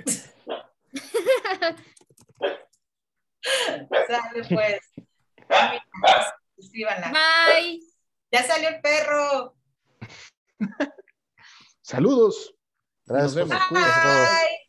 Sale pues. Bye. Ya salió el perro. Saludos. Gracias por su